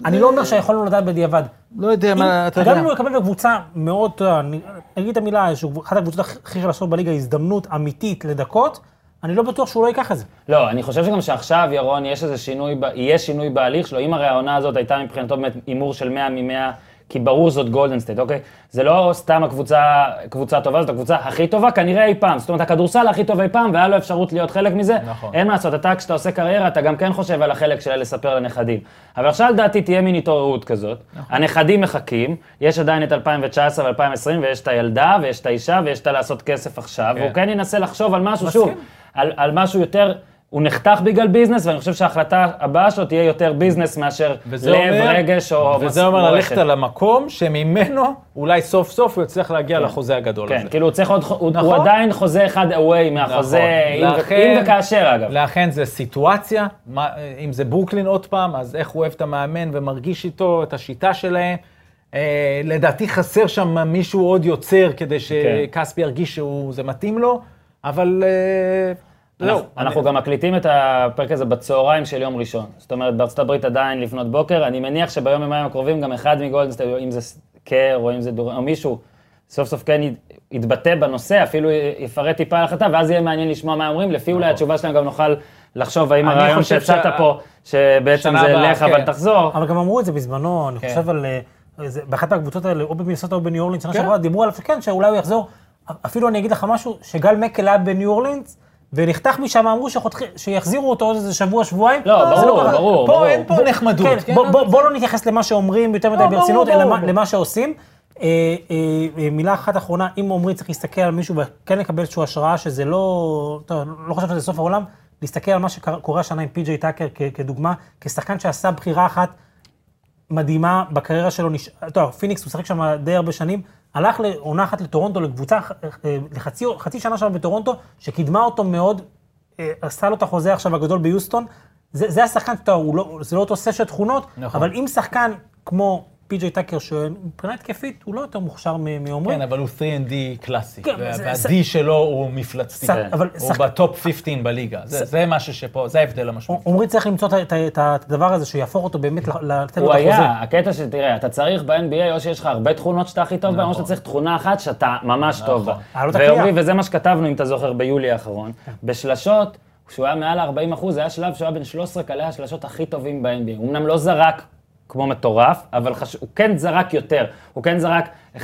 Speaker 3: אני לא אומר שיכולנו לדעת בדיעבד.
Speaker 2: לא יודע
Speaker 3: אם- גם אם הוא יקבל בקבוצה מאוד, אתה יודע, אני אגיד את המילה, אחת הקבוצות הכי חלשות בליגה, הזדמנות אמיתית לדקות, אני לא בטוח שהוא לא ייקח את זה.
Speaker 1: לא, אני חושב שגם שעכשיו, ירון, יש איזה שינוי, יהיה שינוי בהליך שלו. אם הרי העונה הזאת הייתה מבחינתו באמת הימור של 100 מ-100, כי ברור זאת גולדן סטייט, אוקיי? זה לא סתם הקבוצה, קבוצה טובה, זאת הקבוצה הכי טובה כנראה אי פעם. זאת אומרת, הכדורסל הכי טוב אי פעם, והיה לו אפשרות להיות חלק מזה.
Speaker 2: נכון.
Speaker 1: אין מה לעשות, אתה, כשאתה עושה קריירה, אתה גם כן חושב על החלק של לספר לנכדים. אבל עכשיו לדעתי תהיה מין התעוררות כזאת. הנכדים מחכים, יש עדיין את 2019 ו-2020, ויש את הילדה, ויש את האישה, ויש את הלעשות כסף עכשיו,
Speaker 2: כן.
Speaker 1: והוא כן ינסה לחשוב על משהו,
Speaker 2: מסכים.
Speaker 1: שוב, על, על משהו יותר, הוא נחתך בגלל ביזנס, ואני חושב שההחלטה הבאה שלו תהיה יותר ביזנס מאשר
Speaker 2: וזה
Speaker 1: לב,
Speaker 2: אומר-
Speaker 1: רגש או
Speaker 2: וזה
Speaker 1: מס-
Speaker 2: אומר
Speaker 1: מורשת.
Speaker 2: ללכת על המקום שממנו אולי סוף סוף הוא יצליח להגיע לחוזה הגדול
Speaker 1: כן,
Speaker 2: הזה.
Speaker 1: כאילו הוא צריך עוד,
Speaker 2: נכון.
Speaker 1: הוא עדיין חוזה אחד away מהחוזה, אם, ו-
Speaker 2: לכן-
Speaker 1: אם וכאשר אגב.
Speaker 2: לכן זה סיטואציה, מה, אם זה ברוקלין עוד פעם, אז איך הוא אוהב את המאמן ומרגיש איתו את השיטה שלהם. אה, לדעתי חסר שם מישהו עוד יוצר כדי שכספי ירגיש שזה מתאים לו, אבל אה, לא.
Speaker 1: אנחנו גם מקליטים את הפרק הזה בצהריים של יום ראשון. זאת אומרת, בארצות הברית עדיין לפנות בוקר, אני מניח שביום יומיים הקרובים גם אחד מגולדן סטייט, אם זה קר או אם זה דור, או מישהו, סוף סוף כן ית- יתבטא בנושא, אפילו יפרט טיפה על החלטה, ואז יהיה מעניין לשמוע מה אומרים, לפי אולי התשובה שלהם גם נוכל לחשוב האם
Speaker 2: נכון.
Speaker 1: הרעיון שהצעת
Speaker 2: שה-
Speaker 1: פה, שבעצם זה לך אבל
Speaker 2: כן.
Speaker 1: תחזור,
Speaker 3: אבל גם אמרו את זה בזמנו, אני
Speaker 2: כן.
Speaker 3: חושב על... אה, באחת מהקבוצות האלה, או במינסוטה או בניו אורלינס, שנה
Speaker 2: כן.
Speaker 3: שעברה, דיברו עליו שכן, שאולי הוא יחזור. אפילו אני אגיד לך משהו, שגל מקל היה בניו אורלינס, ונחתך משם, אמרו שיחזירו אותו עוד איזה שבוע, שבועיים.
Speaker 1: לא,
Speaker 3: זה
Speaker 1: ברור,
Speaker 3: ככה.
Speaker 1: ברור,
Speaker 2: פה
Speaker 1: ברור.
Speaker 2: אין פה נחמדות.
Speaker 3: כן,
Speaker 2: כן?
Speaker 3: בוא- בוא בוא לא נתייחס למה שאומרים יותר מדי
Speaker 2: לא,
Speaker 3: ברצינות, אלא
Speaker 2: ברור,
Speaker 3: מה-
Speaker 2: ברור.
Speaker 3: למה שעושים. אה, אה, אה, מילה אחת אחרונה, אם עמרי צריך להסתכל על מישהו וכן לקבל איזושהי השראה, שזה לא, טוב, לא חושב שזה סוף העולם, להסתכל על מה שקורה השנה עם פי.ג'יי טאקר כדוגמה, כשחקן שעשה בחירה אחת מדהימה בקריירה שלו, נש... טוב, פיניקס, הוא שיחק שם די הרבה שנים, הלך לעונה אחת לטורונטו, לקבוצה, אה, לחצי חצי שנה שם בטורונטו, שקידמה אותו מאוד, אה, עשה לו את החוזה עכשיו הגדול ביוסטון. זה, זה השחקן, הוא לא, זה לא אותו סט של תכונות,
Speaker 2: נכון.
Speaker 3: אבל אם שחקן כמו פי.ג'יי טאקר, שמבחינה התקפית הוא לא יותר מוכשר מעומרי,
Speaker 2: כן, אבל הוא 3&D קלאסי,
Speaker 3: כן,
Speaker 2: וה-D שלו הוא מפלצתי.
Speaker 3: אבל
Speaker 2: הוא בטופ 15 בליגה, זה זה משהו שפה, זה ההבדל המשמעותי.
Speaker 3: עומרי צריך למצוא את הדבר הזה שיהפוך אותו באמת לתת לו
Speaker 1: הוא
Speaker 3: את החוזה.
Speaker 1: היה, הקטע שתראה, אתה צריך ב-NBA, או שיש לך הרבה תכונות שאתה הכי טוב בהן, או שאתה צריך תכונה אחת שאתה ממש טוב בה. וזה מה שכתבנו, אם אתה זוכר, ביולי האחרון. בשלשות, כשהוא היה מעל ה-40 אחוז, היה שלב שהוא היה בין 13 קלי השלשות הכי טובים ב-NBA. הוא אמנם לא זרק כמו מטורף, אבל חש... הוא כן זרק יותר. הוא כן זרק 1.5,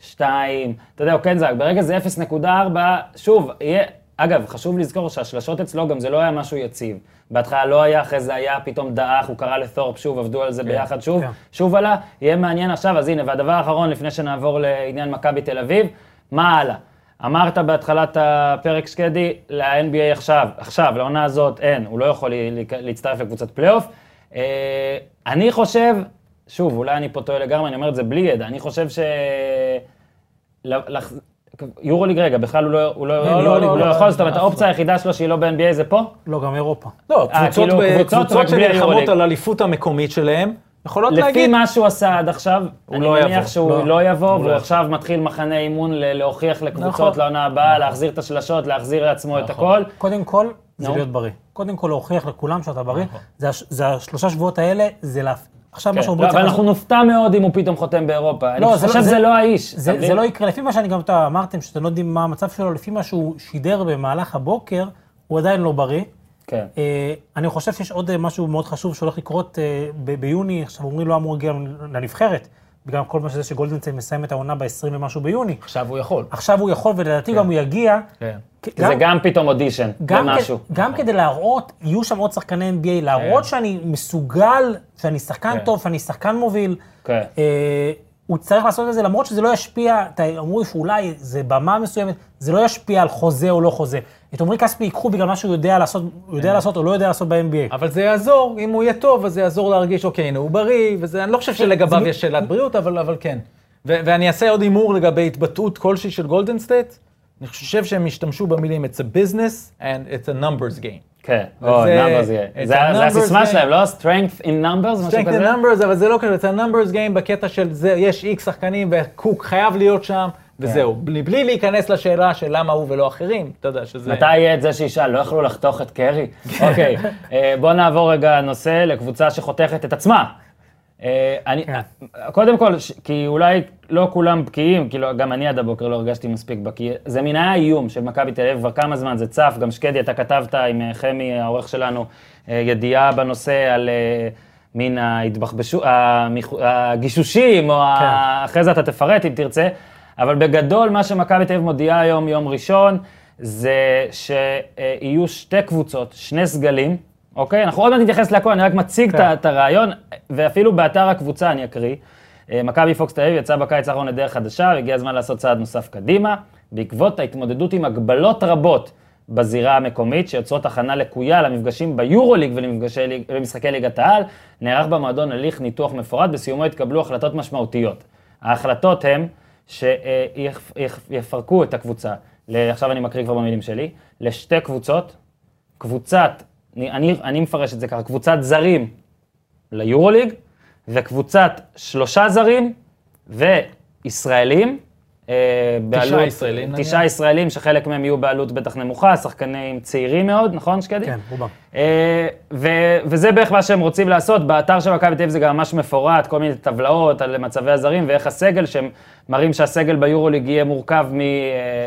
Speaker 1: 2, אתה יודע, הוא כן זרק. ברגע זה 0.4, שוב, יהיה... אגב, חשוב לזכור שהשלשות אצלו גם זה לא היה משהו יציב. בהתחלה לא היה, אחרי זה היה, פתאום דעך, הוא קרא לתורפ שוב, עבדו על זה ביחד שוב,
Speaker 3: כן.
Speaker 1: שוב עלה, יהיה מעניין עכשיו, אז הנה, והדבר האחרון, לפני שנעבור לעניין מכבי תל אביב, מה הלאה? אמרת בהתחלת הפרק שקדי, ל-NBA עכשיו, עכשיו, לעונה הזאת אין, הוא לא יכול לה- להצטרף לקבוצת פלייאוף. אני חושב, שוב, אולי אני פה טועה לגמרי, אני אומר את זה בלי ידע, אני חושב ש... ל- לח- יורוליג רגע, בכלל הוא לא, הוא לא,
Speaker 2: לא,
Speaker 1: הוא
Speaker 2: לא,
Speaker 1: לא,
Speaker 2: לא,
Speaker 1: הוא לא
Speaker 2: לא,
Speaker 1: יכול, זאת אומרת,
Speaker 2: אף
Speaker 1: האופציה היחידה שלו שהיא לא ב-NBA זה פה?
Speaker 3: לא, גם אירופה.
Speaker 2: לא,
Speaker 1: אה,
Speaker 2: קבוצות
Speaker 1: כאילו, קבוצות
Speaker 2: שנלחמות. על אליפות המקומית שלהם, יכולות
Speaker 1: לפי
Speaker 2: להגיד,
Speaker 1: מה שהוא עשה עד עכשיו, אני
Speaker 2: לא
Speaker 1: מניח
Speaker 2: יבוא.
Speaker 1: שהוא
Speaker 2: לא.
Speaker 1: לא יבוא,
Speaker 2: הוא לא
Speaker 1: והוא. עכשיו מתחיל מחנה אימון להוכיח
Speaker 2: נכון.
Speaker 1: לקבוצות לעונה הבאה, להחזיר את השלשות, להחזיר לעצמו את הכל.
Speaker 3: קודם כל, זה. להיות בריא. קודם כל להוכיח לכולם שאתה בריא.
Speaker 2: נכון.
Speaker 3: זה זה השלושה שבועות האלה, זה לה... עכשיו מה
Speaker 1: כן,
Speaker 3: שאומרים...
Speaker 1: לא, אבל אנחנו נופתע מאוד אם הוא פתאום חותם באירופה. אני
Speaker 3: לא, זה
Speaker 1: חושב
Speaker 3: לא-
Speaker 1: שזה
Speaker 3: זה-
Speaker 1: לא האיש.
Speaker 3: זה, זה? לא יקרה, לפי מה שאני גם אמרתם, שאתם לא יודעים מה המצב שלו, לפי מה שהוא שידר במהלך הבוקר, הוא עדיין לא בריא.
Speaker 1: כן.
Speaker 3: אה, אני חושב שיש עוד אה, משהו מאוד חשוב שהולך לקרות אה, ביוני, עכשיו אומרים לא אמור להגיע לנבחרת, בגלל כל מה שזה שגולדנציין מסיים את העונה ב-20 ומשהו ביוני.
Speaker 2: עכשיו הוא יכול.
Speaker 3: עכשיו הוא יכול, ולדעתי גם הוא יגיע.
Speaker 2: כן.
Speaker 3: כ-
Speaker 1: זה גם פתאום אודישן,
Speaker 3: גם,
Speaker 1: למשהו.
Speaker 3: כ- גם כדי להראות, יהיו שם עוד שחקני NBA, להראות שאני מסוגל, שאני שחקן
Speaker 2: כן.
Speaker 3: טוב, שאני שחקן מוביל.
Speaker 1: כן.
Speaker 3: אה, הוא צריך לעשות את זה למרות שזה לא ישפיע, אמרו שאולי זה במה מסוימת, זה לא ישפיע על חוזה או לא חוזה. את עמרי כספי ייקחו בגלל מה שהוא יודע לעשות, הוא יודע לעשות או לא יודע לעשות ב-NBA.
Speaker 2: אבל זה יעזור, אם הוא יהיה טוב, אז זה יעזור להרגיש, אוקיי, הנה, הוא בריא, וזה, אני לא חושב שלגביו
Speaker 3: זה-
Speaker 2: יש שאלת בריאות, אבל, אבל כן. ו- ואני אעשה עוד הימור לגבי התבטאות כלשהי של גולדן סטייט. אני חושב שהם השתמשו במילים, it's a business and it's a numbers game.
Speaker 1: כן, או, numbers game. זה זה הסיסמה. שלהם, לא? strength in numbers, משהו
Speaker 2: strength
Speaker 1: כזה?
Speaker 2: and numbers, אבל זה לא כזה, it's a numbers game בקטע של זה, יש איקס שחקנים וקוק חייב להיות שם, וזהו. בלי, בלי להיכנס לשאלה של למה הוא ולא אחרים, אתה יודע שזה...
Speaker 1: מתי יהיה את זה שישאל, לא יכלו לחתוך את קרי? אוקיי, אה, בוא נעבור רגע נושא לקבוצה שחותכת את עצמה. אה, אני,
Speaker 3: כן.
Speaker 1: קודם כל, כי אולי לא כולם בקיאים, כאילו גם אני עד הבוקר לא הרגשתי מספיק בקיא, זה מן היה איום של מכבי תל אביב כבר כמה זמן, זה צף, גם שקדי, אתה כתבת עם אה, חמי, העורך שלנו, ידיעה בנושא על אה, מין ההתבחבשו, המח- הגישושים, או ה... אחרי זה אתה תפרט אם תרצה, אבל בגדול מה שמכבי תל אביב מודיעה היום, יום ראשון, זה שיהיו שתי קבוצות, שני סגלים, אוקיי? אנחנו עוד מעט נתייחס להכל, אני רק מציג
Speaker 3: כן.
Speaker 1: את את הרעיון, ואפילו באתר הקבוצה אני אקריא. אה, מכבי פוקס תל אביב יצא בקיץ האחרון לדרך חדשה, והגיע הזמן לעשות צעד נוסף קדימה, בעקבות ההתמודדות עם הגבלות רבות בזירה המקומית, שיוצרות הכנה לקויה למפגשים ביורוליג ולמשחקי ליגת העל, נערך במועדון הליך ניתוח מפורט, בסיומו התקבלו החלטות משמעותיות. ההחלטות הן שיפרקו את הקבוצה, עכשיו אני מקריא כבר במילים שלי, לשתי קבוצות, קבוצת, אני, אני מפרש את זה ככה, קבוצת זרים ליורוליג, וקבוצת שלושה זרים וישראלים. אה, בעלות-
Speaker 2: ישראלים, נניח?
Speaker 1: תשעה ישראלים, שחלק מהם יהיו בעלות בטח נמוכה, שחקנים צעירים מאוד, נכון שקדי?
Speaker 3: כן, רובם.
Speaker 1: אה, ו- וזה בערך מה שהם רוצים לעשות. באתר של מכבי תל אביב זה גם ממש מפורט, כל מיני טבלאות על מצבי הזרים ואיך הסגל, שהם מראים שהסגל ביורוליג יהיה מורכב מ... אה,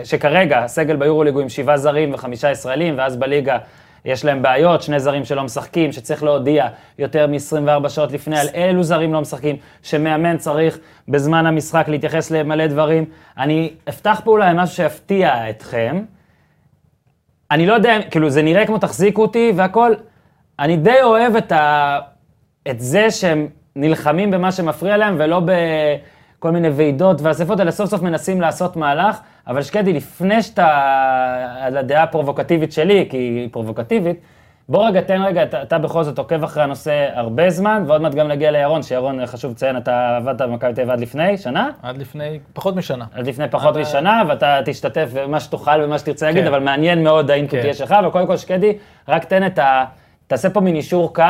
Speaker 1: שכרגע הסגל ביורוליג הוא עם שבעה זרים וחמישה ישראלים, ואז בליגה יש להם בעיות, שני זרים שלא משחקים, שצריך להודיע יותר מ-24 שעות לפני על אילו זרים לא משחקים, שמאמן צריך בזמן המשחק להתייחס למלא דברים. אני אפתח פה אולי משהו שיפתיע אתכם. אני לא יודע, כאילו, זה נראה כמו תחזיקו אותי והכל. אני די אוהב את, ה... את זה שהם נלחמים במה שמפריע להם, ולא בכל מיני ועידות ואספות, אלא סוף סוף מנסים לעשות מהלך. אבל שקדי, לפני שאתה... על הדעה הפרובוקטיבית שלי, כי היא פרובוקטיבית, בוא רגע, תן רגע, אתה, אתה בכל זאת עוקב אחרי הנושא הרבה זמן, ועוד מעט גם נגיע לירון, שירון, חשוב לציין, אתה עבדת במכבי תל אביב עד לפני שנה?
Speaker 2: עד לפני פחות משנה.
Speaker 1: עד לפני פחות
Speaker 2: עד-
Speaker 1: משנה, ואתה תשתתף במה שתוכל ומה שתרצה להגיד,
Speaker 2: כן.
Speaker 1: אבל מעניין מאוד האינפוט
Speaker 2: כן.
Speaker 1: יהיה שלך, וקודם כל שקדי, רק תן את ה... תעשה פה מין אישור קו,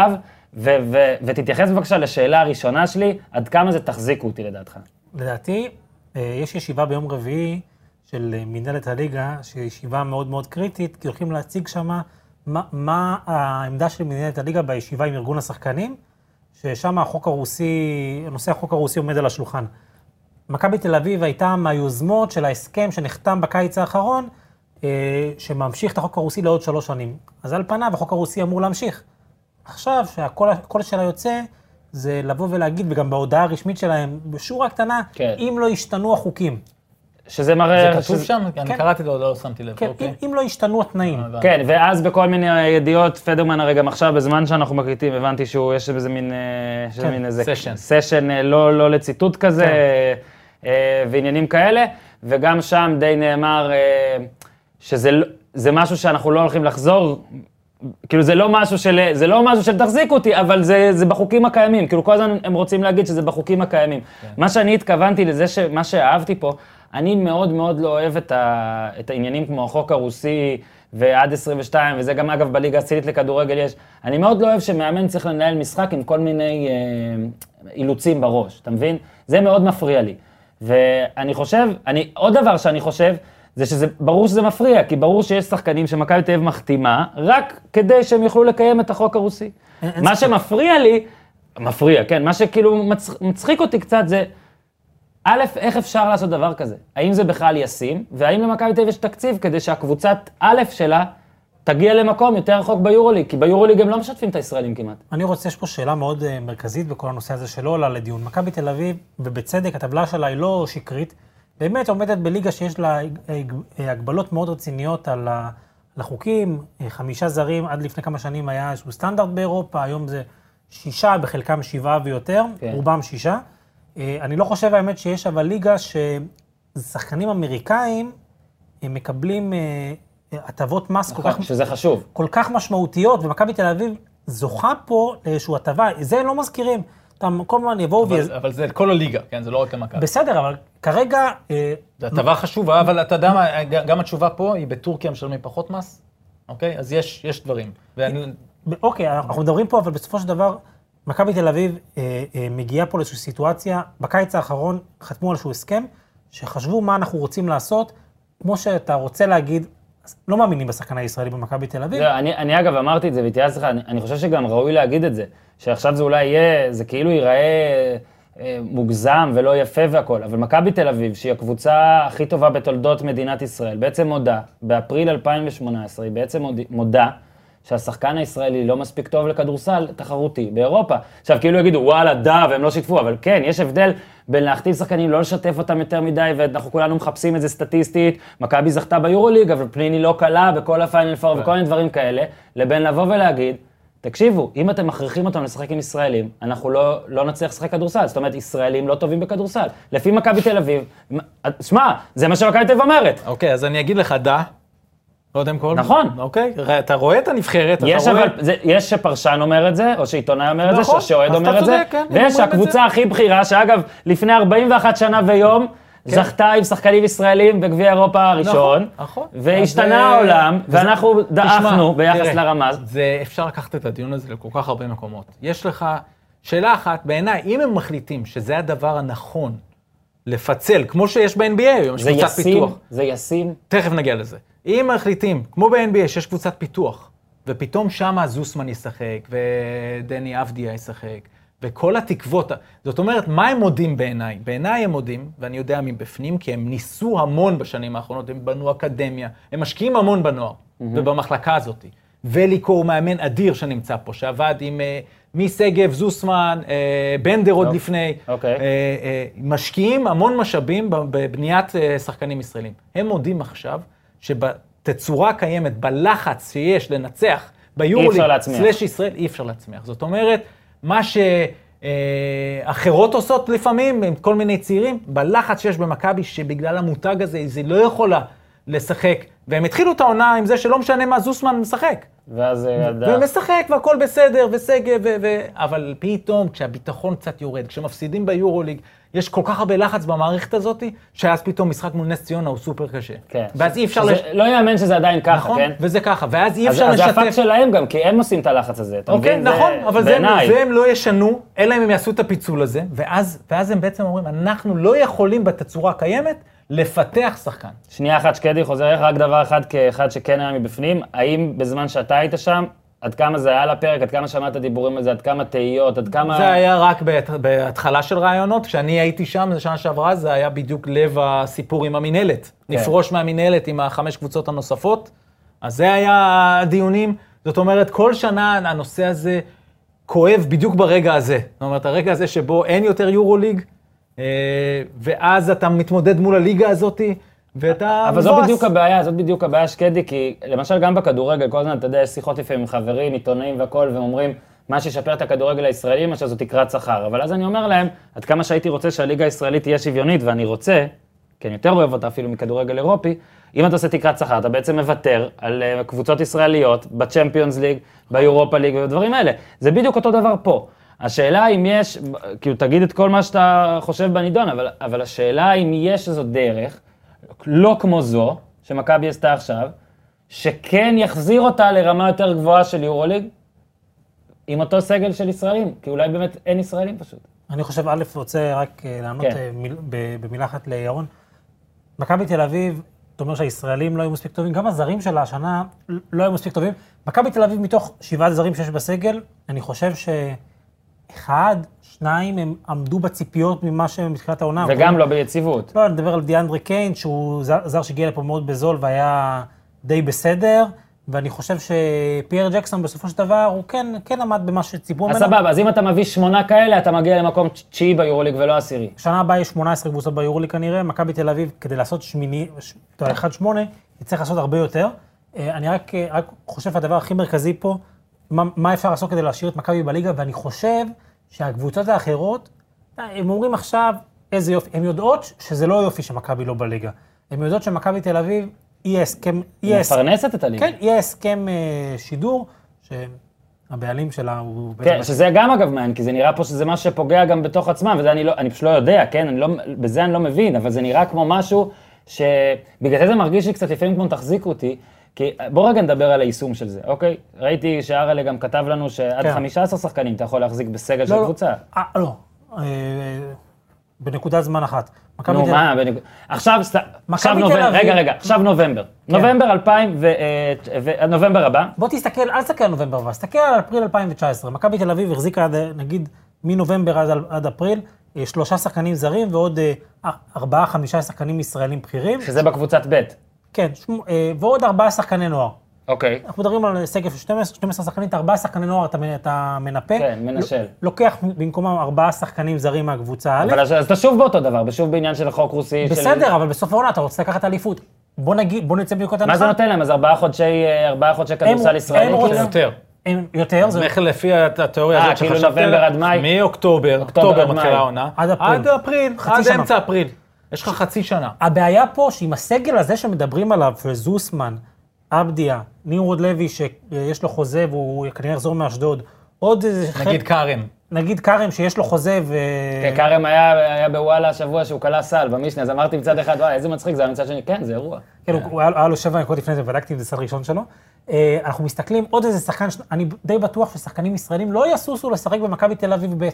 Speaker 1: ו- ו- ותתייחס בבקשה לשאלה הראשונה שלי, עד כמה זה תחזיקו אותי לדעתך.
Speaker 3: לדעתי, אה, יש ישיבה ביום רביעי של אה, מנהלת הליגה, שהיא ישיבה מאוד מאוד קריטית, כי הולכים להציג שמה מה, מה העמדה של מנהלת הליגה בישיבה עם ארגון השחקנים, ששם החוק הרוסי, נושא החוק הרוסי עומד על השולחן. מכבי תל אביב הייתה מהיוזמות של ההסכם שנחתם בקיץ האחרון, אה, שממשיך את החוק הרוסי לעוד שלוש שנים. אז על פניו החוק הרוסי אמור להמשיך. עכשיו, שהקול שלה יוצא, זה לבוא ולהגיד, וגם בהודעה הרשמית שלהם, בשורה קטנה,
Speaker 1: כן.
Speaker 3: אם לא ישתנו החוקים.
Speaker 1: שזה מראה...
Speaker 2: זה כתוב
Speaker 1: שזה-
Speaker 2: שם? אני
Speaker 3: כן.
Speaker 2: קראתי לו, לא שמתי לב.
Speaker 3: כן,
Speaker 2: אוקיי.
Speaker 3: אם, אם לא ישתנו התנאים.
Speaker 1: כן, ואז בכל מיני ידיעות, פדרמן הרי גם עכשיו, בזמן שאנחנו מקליטים, הבנתי שהוא, יש איזה מין, אה,
Speaker 3: כן,
Speaker 1: מין איזה...
Speaker 2: סשן.
Speaker 1: סשן אה, לא, לא לציטוט כזה,
Speaker 3: כן.
Speaker 1: אה, ועניינים כאלה, וגם שם די נאמר אה, שזה לא- זה משהו שאנחנו לא הולכים לחזור, כאילו זה לא משהו של, זה לא משהו של תחזיק אותי, אבל זה, זה בחוקים הקיימים, כאילו כל הזמן הם רוצים להגיד שזה בחוקים הקיימים. מה שאני התכוונתי לזה, ש, מה שאהבתי פה, אני מאוד מאוד לא אוהב את, ה, את העניינים כמו החוק הרוסי ועד 22, וזה גם אגב בליגה הסינית לכדורגל יש. אני מאוד לא אוהב שמאמן צריך לנהל משחק עם כל מיני אה, אילוצים בראש, אתה מבין? זה מאוד מפריע לי. ואני חושב, אני, עוד דבר שאני חושב, זה שזה, ברור שזה מפריע, כי ברור שיש שחקנים שמכבי תל אביב מחתימה, רק כדי שהם יוכלו לקיים את החוק הרוסי. מה. שמפריע לי, מפריע, כן, מה שכאילו מצ, מצחיק אותי קצת זה, א', איך אפשר לעשות דבר כזה? האם זה בכלל ישים, והאם למכבי תל אביב יש תקציב כדי שהקבוצת א' שלה תגיע למקום יותר רחוק ביורוליג, כי ביורוליג הם לא משתפים את הישראלים כמעט.
Speaker 3: אני רוצה, יש פה שאלה מאוד אה, מרכזית בכל הנושא הזה שלא עולה לדיון. מכבי תל אביב, ובצדק, הטבלה שלה היא לא שקרית, באמת עומדת בליגה שיש לה אה, הגבלות מאוד רציניות על החוקים, אה, חמישה זרים, עד לפני כמה שנים היה איזשהו סטנדרט באירופה, היום זה שישה, בחלקם שבעה ויותר,
Speaker 1: כן.
Speaker 3: רובם שישה. אה, אני לא חושב האמת שיש אבל ליגה ששחקנים אמריקאים הם מקבלים אה, אה, הטבות מס כל כך
Speaker 1: נכון, שזה חשוב.
Speaker 3: כל כך משמעותיות, ומכבי תל אביב זוכה פה לאיזושהי הטבה, זה לא מזכירים. אתה כל הזמן יבואו
Speaker 2: אבל,
Speaker 3: ויז...
Speaker 2: אבל זה כל הליגה, כן? זה לא רק למכבי.
Speaker 3: בסדר, אבל כרגע, אה,
Speaker 2: זו הטבה חשובה, אבל אתה יודע מה, גם התשובה פה היא בטורקיה משלמים פחות מס, אוקיי? אז יש, יש דברים. ואני,
Speaker 3: אוקיי, אנחנו מדברים פה, אבל בסופו של דבר, מכבי תל אביב אה, אה, מגיעה פה לאיזושהי סיטואציה, בקיץ האחרון חתמו על איזשהו הסכם, שחשבו מה אנחנו רוצים לעשות, כמו שאתה רוצה להגיד, לא מאמינים בשחקן הישראלי במכבי תל אביב,
Speaker 1: לא, אני, אני אגב אמרתי את זה והתייעצתי איתך, אני, אני חושב שגם ראוי להגיד את זה, שעכשיו זה אולי יהיה, זה כאילו ייראה אה, מוגזם ולא יפה והכול, אבל מכבי תל אביב, שהיא הקבוצה הכי טובה בתולדות מדינת ישראל, בעצם מודה, באפריל 2018, היא בעצם מוד, מודה שהשחקן הישראלי לא מספיק טוב לכדורסל תחרותי באירופה. עכשיו, כאילו יגידו, וואלה, duh, והם לא שיתפו, אבל כן, יש הבדל בין להחתים שחקנים, לא לשתף אותם יותר מדי, ואנחנו כולנו מחפשים את זה סטטיסטית. מכבי זכתה ביורוליג, אבל פניני לא קלה בכל הפיינל פור וכל מיני דברים כאלה, לבין לבוא ולהגיד, תקשיבו, אם אתם מכריחים אותם לשחק עם ישראלים, אנחנו לא, לא נצליח לשחק כדורסל. זאת אומרת, ישראלים לא טובים בכדורסל. לפי מכבי תל אביב, שמע, זה מה שמכבי תל אביב אומרת.
Speaker 2: אוקיי, אז אני אגיד לך דה, קודם כל.
Speaker 1: נכון.
Speaker 2: אוקיי, אתה רואה את הנבחרת,
Speaker 1: יש
Speaker 2: אתה רואה...
Speaker 1: אבל, זה, יש שפרשן אומר את זה, או שעיתונאי אומר את זה,
Speaker 2: נכון,
Speaker 1: שאוהד
Speaker 2: אז
Speaker 1: אומר
Speaker 2: אתה
Speaker 1: את זה,
Speaker 2: צודק, כן, הם
Speaker 1: ויש
Speaker 2: אומרים את
Speaker 1: הקבוצה
Speaker 2: זה.
Speaker 1: הכי בכירה, שאגב, לפני 41 שנה ויום, זכתה עם שחקנים ישראלים בגביע אירופה הראשון,
Speaker 2: נכון.
Speaker 1: והשתנה
Speaker 2: אז, אה,
Speaker 1: העולם,
Speaker 2: וזה-
Speaker 1: ואנחנו דעכנו ביחס
Speaker 2: תראה,
Speaker 1: לרמז.
Speaker 2: זה, אפשר לקחת את הדיון הזה לכל כך הרבה מקומות. יש לך שאלה אחת, בעיניי, אם הם מחליטים שזה הדבר הנכון לפצל, כמו שיש ב-NBA היום, יש
Speaker 1: זה
Speaker 2: קבוצת
Speaker 1: ישים,
Speaker 2: פיתוח.
Speaker 1: זה ישים.
Speaker 2: תכף נגיע לזה. אם מחליטים, כמו ב-NBA, שיש קבוצת פיתוח, ופתאום שמה זוסמן ישחק, ודני אבדיה ישחק, וכל התקוות, זאת אומרת, מה הם מודים בעיניי? בעיניי הם מודים, ואני יודע מבפנים, כי הם ניסו המון בשנים האחרונות, הם בנו אקדמיה, הם משקיעים המון בנוער, ובמחלקה הזאת. וליקו הוא מאמן אדיר שנמצא פה, שעבד עם אה, משגב, זוסמן, אה, בנדר עוד
Speaker 1: אוקיי.
Speaker 2: לפני.
Speaker 1: אוקיי.
Speaker 2: אה, אה, משקיעים המון משאבים בבניית אה, שחקנים ישראלים. הם מודים עכשיו שבתצורה הקיימת, בלחץ שיש לנצח ביורוליג. סלאש ישראל, אי אפשר להצמיח. זאת אומרת, מה שאחרות עושות לפעמים, עם כל מיני צעירים, בלחץ שיש במכבי, שבגלל המותג הזה, זה לא יכולה לשחק. והם התחילו את העונה עם זה שלא משנה מה זוסמן משחק.
Speaker 1: ואז אה, אתה-
Speaker 2: ומשחק והכל בסדר, ושגב, ו- ו- אבל פתאום כשהביטחון קצת יורד, כשמפסידים ביורוליג, יש כל כך הרבה לחץ במערכת הזאת, שאז פתאום משחק מול נס ציונה הוא סופר קשה.
Speaker 1: כן.
Speaker 2: ואז אי אפשר... לש...
Speaker 1: לא יאמן שזה עדיין ככה,
Speaker 2: נכון,
Speaker 1: כן?
Speaker 2: וזה ככה, ואז אי
Speaker 1: אז
Speaker 2: אפשר
Speaker 1: אז זה הפאק
Speaker 2: לשתף...
Speaker 1: שלהם גם, כי הם עושים את הלחץ הזה, אתה
Speaker 2: אוקיי,
Speaker 1: מבין?
Speaker 2: נכון, אבל זה,
Speaker 1: בעיניי.
Speaker 2: זה הם לא ישנו, אלא אם הם יעשו את הפיצול הזה, ואז, ואז הם בעצם אומרים, אנחנו לא יכולים בתצורה הקיימת לפתח שחקן.
Speaker 1: שנייה אחת שקדי חוזר אליך, רק דבר אחד כאחד שכן היה מבפנים, האם בזמן שאתה היית שם, עד כמה זה היה על הפרק, עד כמה שמעת דיבורים על זה, עד כמה תהיות, עד כמה...
Speaker 2: זה היה רק בהתחלה של רעיונות, כשאני הייתי שם, זה שנה שעברה, זה היה בדיוק לב הסיפור עם המינהלת.
Speaker 1: כן.
Speaker 2: נפרוש מהמינהלת עם החמש קבוצות הנוספות, אז זה היה הדיונים. זאת אומרת, כל שנה הנושא הזה כואב בדיוק ברגע הזה. זאת אומרת, הרגע הזה שבו אין יותר יורוליג, אה, ואז אתה מתמודד מול הליגה הזאתי, ואתה
Speaker 1: אבל זו
Speaker 2: מבואס.
Speaker 1: בדיוק הבעיה, זאת בדיוק הבעיה שקדי, כי למשל גם בכדורגל, כל הזמן, אתה יודע, יש שיחות לפעמים עם חברים, עיתונאים והכול, והם אומרים, מה שישפר את הכדורגל הישראלי, מה שזו תקרת שכר. אבל אז אני אומר להם, עד כמה שהייתי רוצה שהליגה הישראלית תהיה שוויונית, ואני רוצה, כי אני יותר אוהב אותה אפילו מכדורגל אירופי, אם אתה עושה תקרת שכר, אתה בעצם מוותר על אה, קבוצות ישראליות בצ'מפיונס ליג, ביורופה ליג ובדברים האלה. זה בדיוק אותו דבר פה. השאלה אם יש, כאילו תגיד את כל מה שאתה חושב בנידון, אבל, אבל השאלה אם יש איזו דרך, לא כמו זו, שמכבי עשתה עכשיו, שכן יחזיר אותה לרמה יותר גבוהה של יורוליג, עם אותו סגל של ישראלים, כי אולי באמת אין ישראלים פשוט.
Speaker 3: אני חושב, א', רוצה רק אה, לענות
Speaker 1: כן.
Speaker 3: אה, מיל- במילה אחת לירון. מכבי תל אביב, אתה אומר שהישראלים לא היו מספיק טובים, גם הזרים שלה השנה לא היו מספיק טובים. מכבי תל אביב, מתוך שבעת זרים שיש בסגל, אני חושב שאחד, שניים, הם עמדו בציפיות ממה שהם בתחילת העונה.
Speaker 1: וגם לא ביציבות.
Speaker 3: לא, אני מדבר על דיאנדרי קיין, שהוא זר, שהגיע לפה מאוד בזול והיה די בסדר, ואני חושב שפייר ג'קסון בסופו של דבר, הוא כן, כן עמד במה שציפו
Speaker 1: אז
Speaker 3: ממנו.
Speaker 1: סבבה, אז אם אתה מביא שמונה כאלה, אתה מגיע למקום תשיעי ביורוליג ולא עשירי.
Speaker 3: שנה הבאה יש 18 קבוצות ביורוליג כנראה, מכבי תל אביב, כדי לעשות שמיני, אתה יודע, 1-8, יצטרך לעשות הרבה יותר. אה, אני רק, אה, רק חושב שהדבר הכי מרכזי פה, מה, מה אפשר לעשות כדי להשאיר את מכבי בליגה, ואני חושב שהקבוצות האחרות, הם אומרים עכשיו, איזה יופי, הן יודעות שזה לא יופי שמכבי לא בליגה. הן יודעות שמכבי תל אביב, יהיה הסכם, הסכם,
Speaker 1: מפרנסת את הליגה.
Speaker 3: כן, יהיה הסכם אה, שידור, שהבעלים שלה הוא...
Speaker 1: כן, שזה גם אגב מעניין, כי זה נראה פה שזה משהו שפוגע גם בתוך עצמם, וזה אני לא, אני פשוט לא יודע, כן? אני לא, בזה אני לא מבין, אבל זה נראה כמו משהו שבגלל זה זה מרגיש לי קצת לפעמים כמו תחזיקו אותי, כי בוא רגע נדבר על היישום של זה, אוקיי? ראיתי שאראלה גם כתב לנו שעד
Speaker 3: כן.
Speaker 1: 15 שחקנים אתה יכול להחזיק בסגל של
Speaker 3: לא, לא.
Speaker 1: קבוצה.
Speaker 3: אה, לא, אה, בנקודת זמן אחת.
Speaker 1: נו,
Speaker 3: תל-
Speaker 1: מה. עכשיו, סת... עכשיו נובמבר,
Speaker 3: אביב-
Speaker 1: רגע, רגע, עכשיו נובמבר. נובמבר 2000 ו... אה, ו... נובמבר הבא,
Speaker 3: בוא תסתכל, אל תסתכל על נובמבר הבא, תסתכל על אפריל 2019. מכבי תל אביב החזיקה עד, נגיד, מנובמבר עד, עד אפריל, שלושה שחקנים זרים ועוד ארבעה, חמישה שחקנים ישראלים בכירים.
Speaker 1: שזה בקבוצת ב',
Speaker 3: כן, שמו- אה, ועוד ארבעה שחקני נוער.
Speaker 1: אוקיי.
Speaker 3: אנחנו מדברים על סגל של 12, 12 שחקנים, את ארבעה שחקני נוער אתה, אתה מנפה.
Speaker 1: כן, מנשל.
Speaker 3: ל- לוקח במקומם ארבעה שחקנים זרים מהקבוצה א'.
Speaker 1: אבל אז אז אתה שוב באותו דבר, בשוב בעניין של חוק רוסי. של-
Speaker 3: בסדר, אבל בסוף העונה אתה רוצה לקחת אליפות. בוא נגיד, בוא נצא בנקודת הנחה.
Speaker 1: מה זה נותן להם? אז ארבעה חודשי, אה, ארבעה חודשי כדורסל
Speaker 3: הם
Speaker 1: ישראלי?
Speaker 3: רוצים-
Speaker 1: כאילו?
Speaker 2: יותר.
Speaker 3: הם יותר, זה...
Speaker 2: איך לפי התיאוריה
Speaker 1: אה,
Speaker 2: הזאת
Speaker 1: כאילו
Speaker 2: שחשבתי
Speaker 1: נובמבר
Speaker 2: עליה,
Speaker 1: עד מאי?
Speaker 2: מאוקטובר,
Speaker 1: אוקטובר.
Speaker 2: מתחילה העונה,
Speaker 3: עד אפריל.
Speaker 2: עד אפריל, עד. אמצע אפריל. יש לך חצי שנה.
Speaker 3: הבעיה פה שעם הסגל הזה שמדברים עליו, וזוסמן, עבדיה, נמרוד לוי שיש לו חוזה והוא כנראה יחזור מאשדוד, עוד איזה
Speaker 2: נגיד כרם.
Speaker 3: נגיד כרם שיש לו חוזה ו...
Speaker 1: כן, כרם היה היה בוואלה השבוע שהוא כלה סל במשנה, אז אמרתי מצד אחד, וואי, איזה מצחיק זה, אבל מצד שני, כן, זה אירוע.
Speaker 3: כן, הוא- הוא היה היה לו שבע נקודות לפני זה, בדקתי אם זה סל ראשון שלו. אה, אנחנו מסתכלים, עוד איזה שחקן, אני די בטוח ששחקנים ישראלים לא יסוסו לשחק במכבי תל אביב ב'.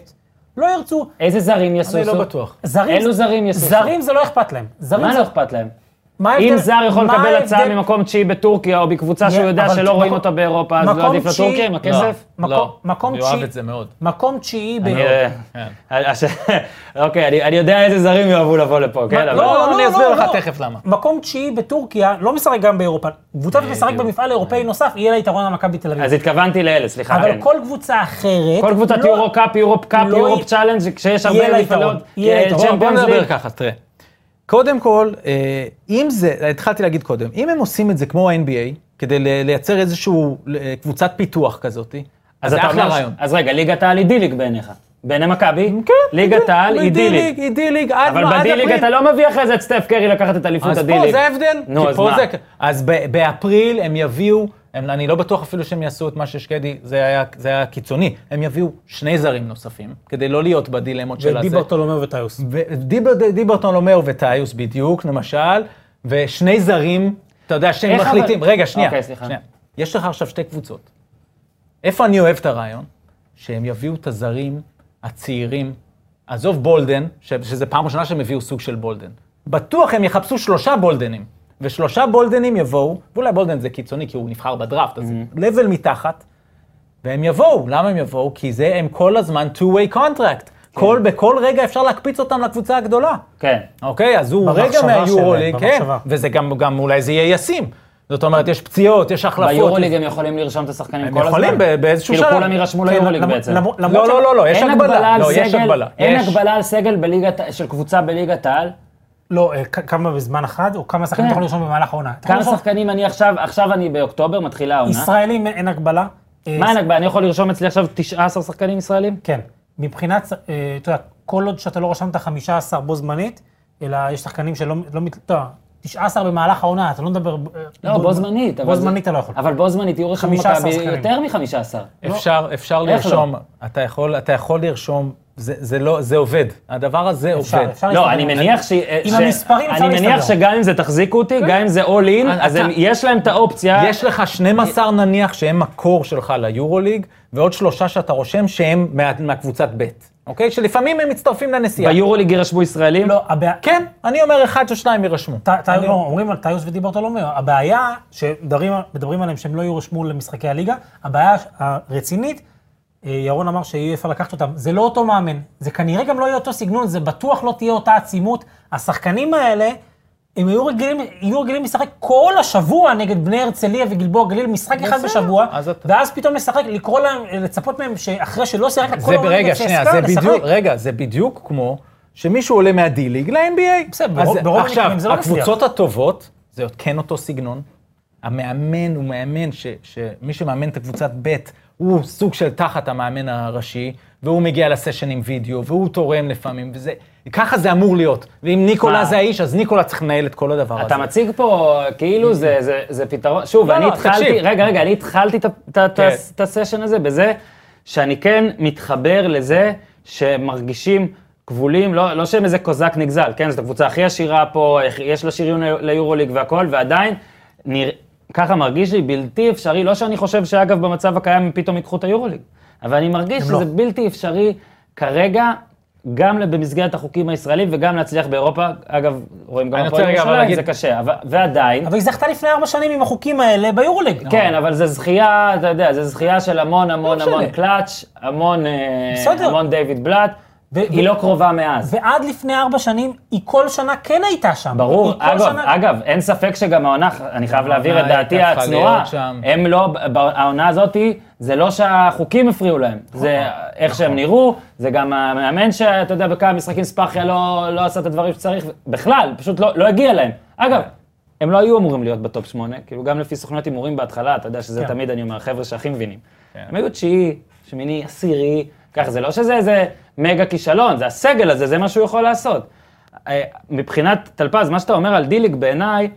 Speaker 3: לא ירצו.
Speaker 1: איזה זרים יסוסו?
Speaker 2: אני לא בטוח.
Speaker 3: זרים,
Speaker 1: אילו זרים יסוסו?
Speaker 3: זרים זה לא אכפת להם. זרים
Speaker 1: מה
Speaker 3: זה...
Speaker 1: לא אכפת להם?
Speaker 3: מה
Speaker 1: אם זר יכול לקבל הצעה ממקום תשיעי בטורקיה, או בקבוצה שהוא יודע שלא רואים אותו באירופה, אז לא עדיף
Speaker 3: תשיעי-
Speaker 1: לטורקיה עם הכסף?
Speaker 3: מקום-
Speaker 2: לא,
Speaker 3: מקום
Speaker 2: אני אוהב
Speaker 3: תשיעי-
Speaker 2: את זה מאוד.
Speaker 3: מקום תשיעי ב...
Speaker 1: אה,
Speaker 2: כן. <laughs>
Speaker 1: אוקיי, אני- יודע איזה זרים יאהבו לבוא לפה, כן?
Speaker 2: לא, אני אסביר לך תכף למה.
Speaker 3: מקום תשיעי בטורקיה, לא משחק גם באירופה. קבוצה שתשחק במפעל אירופאי נוסף, יהיה לה יתרון על מכבי תל אביב.
Speaker 1: אז התכוונתי לאלה, סליחה.
Speaker 3: אבל. כל קבוצה אחרת...
Speaker 1: כל קבוצת
Speaker 3: לא-
Speaker 1: יורו קאפ, Europe Cup,
Speaker 3: לא
Speaker 1: Europe
Speaker 3: י-
Speaker 1: Challenge, כשיש הרבה מפעלות,
Speaker 3: יהיה לה
Speaker 1: אה,
Speaker 3: יתרון.
Speaker 2: בוא נדבר. ככה, תראה. קודם כל, אה, אם זה, התחלתי להגיד קודם, אם הם עושים את זה כמו ה-NBA, כדי לייצר איזשהו אה, קבוצת פיתוח כזאת, אז זה אחלה רעיון.
Speaker 1: אז רגע, ליגת העל היא דיליג בעיניך. בעיני מכבי,
Speaker 2: כן,
Speaker 1: ליגת העל היא דיליג.
Speaker 2: היא דיליג, עד
Speaker 1: אבל בדי-ליג. אתה לא מביא אחרי זה את סטף קרי לקחת את אליפות הדיליג.
Speaker 2: פה זה ההבדל.
Speaker 1: נו, אז מה?
Speaker 2: אז באפריל הם יביאו, הם- אני לא בטוח אפילו שהם יעשו את מה ששקדי, זה היה- זה היה קיצוני. הם יביאו שני זרים נוספים, כדי לא להיות בדילמות של הזה.
Speaker 3: ודיברטולומר וטיוס.
Speaker 2: ודיבר- דיברטון אומר וטיוס בדיוק, למשל, ושני זרים, אתה יודע, שהם
Speaker 1: איך אבל-
Speaker 2: מחליטים, רגע, שנייה,
Speaker 1: אוקיי, סליחה.
Speaker 2: שנייה. יש לך עכשיו שתי קבוצות. איפה אני אוהב את הרעיון? שהם יביאו את הזרים הצעירים, עזוב בולדן, ש- שזה פעם ראשונה שהם הביאו סוג של בולדן. בטוח הם יחפשו שלושה בולדנים, ושלושה בולדנים יבואו, ואולי בולדן זה קיצוני כי הוא נבחר בדראפט, אז לבל מתחת, והם יבואו. למה הם יבואו? כי זה הם כל הזמן two-way contract. כל, בכל רגע אפשר להקפיץ אותם לקבוצה הגדולה.
Speaker 1: כן.
Speaker 2: אוקיי, אז הוא רגע מהיורוליג, כן. וזה גם, גם אולי זה יהיה ישים. זאת אומרת, יש פציעות, יש החלפות.
Speaker 1: ביורוליג הם יכולים לרשום את השחקנים
Speaker 2: הם
Speaker 1: כל הזמן.
Speaker 2: יכולים ב- באיזשהו
Speaker 1: כאילו
Speaker 2: שלב.
Speaker 1: כולם יירשמו
Speaker 3: כן,
Speaker 1: ליורוליג בעצם.
Speaker 2: לא, לא, לא, לא, יש הגבלה. לא, הגבלה.
Speaker 1: אין. הגבלה על סגל של קבוצה בליגת העל.
Speaker 3: לא, אה, כמה בזמן אחד, או כמה שחקנים
Speaker 1: כן.
Speaker 3: יכול לרשום במהלך העונה.
Speaker 1: כמה
Speaker 3: לרשום-
Speaker 1: שחקנים אני עכשיו, עכשיו אני באוקטובר, מתחילה העונה.
Speaker 3: ישראלים אין הגבלה. אה,
Speaker 1: מה אין הגבלה? אני יכול לרשום אצלי עכשיו 19 שחקנים ישראלים?
Speaker 3: כן. מבחינת, אה, אתה יודע, כל עוד שאתה לא רשמת 15 בו זמנית, אלא יש שחקנים שלא, לא, יודע, 19 במהלך העונה, אתה לא מדבר...
Speaker 1: לא, בו זמנית.
Speaker 3: בו זמנית אתה לא יכול.
Speaker 1: אבל בו זמנית יהיו רשומים
Speaker 3: 15
Speaker 1: מכבי
Speaker 3: שחקנים.
Speaker 1: יותר מ-15.
Speaker 2: אפשר,
Speaker 1: לא?
Speaker 2: לרשום, אתה יכול לרשום זה, זה לא, זה עובד. הדבר הזה
Speaker 3: אפשר,
Speaker 2: עובד.
Speaker 3: אפשר
Speaker 1: לא,
Speaker 3: להסתדר.
Speaker 1: אני מניח ש...
Speaker 3: עם
Speaker 1: ש-
Speaker 3: המספרים אפשר
Speaker 1: אני מניח
Speaker 3: להסתדר.
Speaker 1: שגם אם זה תחזיקו אותי, גם אם זה all in, אז
Speaker 2: אתה-
Speaker 1: יש להם את האופציה.
Speaker 2: יש לך 12 נניח שהם מקור שלך ליורוליג, ועוד שלושה שאתה רושם שהם מה, מהקבוצת ב', אוקיי? שלפעמים הם מצטרפים לנסיעה.
Speaker 1: ביורוליג יירשמו ישראלים?
Speaker 3: לא, הבעיה...
Speaker 2: כן, אני אומר אחד או שניים יירשמו. אני-
Speaker 3: לא, אומרים על טיוס ודיברטולומיאו, הבעיה שמדברים מדברים עליהם שהם לא יורשמו למשחקי הליגה, הבעיה הרצינית, ירון אמר שיהיה אפשר לקחת אותם, זה לא אותו מאמן, זה כנראה גם לא יהיה אותו סגנון, זה בטוח לא תהיה אותה עצימות. השחקנים האלה, הם היו רגילים, יהיו רגילים לשחק כל השבוע נגד בני הרצליה וגלבוע גליל, משחק אחד בשבוע,
Speaker 2: אתה-
Speaker 3: ואז פתאום לשחק, לקרוא להם, לצפות מהם שאחרי שלא שיחקת כל
Speaker 2: רגע,
Speaker 3: נגד
Speaker 2: זה
Speaker 3: לשחק.
Speaker 2: רגע, זה בדיוק כמו שמישהו עולה מה-D-League ל-NBA.
Speaker 3: בסדר, ברוב- ברוב המקרים זה לא
Speaker 2: עכשיו,
Speaker 3: מצליח.
Speaker 2: הקבוצות הטובות, זה כן אותו סגנון. המאמן הוא מאמן ש- שמי שמאמן את הקבוצת ב' הוא סוג של תחת המאמן הראשי, והוא מגיע לסשן עם וידאו, והוא תורם לפעמים, וזה, ככה זה אמור להיות. ואם ניקולה
Speaker 1: מה?
Speaker 2: זה האיש, אז ניקולה צריך לנהל את כל הדבר הזה.
Speaker 1: אתה מציג פה כאילו זה, זה, זה פתרון, שוב,
Speaker 2: לא,
Speaker 1: אני
Speaker 2: לא,
Speaker 1: התחלתי,
Speaker 2: תקשיב.
Speaker 1: רגע, רגע, אני התחלתי את
Speaker 2: כן.
Speaker 1: את הסשן הזה בזה שאני כן מתחבר לזה שמרגישים כבולים, לא, לא שהם איזה קוזק נגזל, כן, זאת הקבוצה הכי עשירה פה, יש לה שריון ליורוליג והכל, ועדיין, נרא... ככה מרגיש לי בלתי אפשרי, לא שאני חושב שאגב במצב הקיים הם פתאום ייקחו את היורוליג, אבל אני מרגיש שזה
Speaker 3: לא.
Speaker 1: בלתי אפשרי כרגע. גם במסגרת החוקים הישראלים וגם להצליח באירופה, אגב, רואים גם הפועל ירושלים,
Speaker 2: להגיד-
Speaker 1: זה קשה, אבל- ועדיין,
Speaker 3: אבל היא זכתה לפני ארבע שנים עם החוקים האלה ביורוליג.
Speaker 1: כן, אבל זה זכייה, אתה יודע, זה זכייה של המון המון
Speaker 2: משנה.
Speaker 1: המון קלאץ', המון, אה. המון דיוויד בלאט, היא לא קרובה מאז.
Speaker 3: ועד לפני ארבע שנים, היא כל שנה כן הייתה שם.
Speaker 1: ברור, אגב,
Speaker 3: שנה-
Speaker 1: אגב, אין ספק שגם העונה, אני חייב להעביר את דעתי הצנועה. הם לא, העונה הזאתי, זה לא שהחוקים הפריעו להם, זה איך שהם נראו, זה גם המאמן שאתה יודע, בכמה משחקים ספאחיה לא לא עשה את הדברים שצריך, בכלל, פשוט לא לא הגיע להם. אגב, הם לא היו אמורים להיות בטופ שמונה, כאילו גם לפי סוכניות הימורים בהתחלה, אתה יודע שזה
Speaker 3: כן.
Speaker 1: תמיד, אני אומר, חבר'ה שהכי מבינים. הם היו תשיעי, שמיני, עשירי, ככה, זה לא שזה איזה מגה כישלון, זה הסגל הזה, זה מה שהוא יכול לעשות. אה, מבחינת טלפז, מה שאתה אומר על דיליג בעיניי,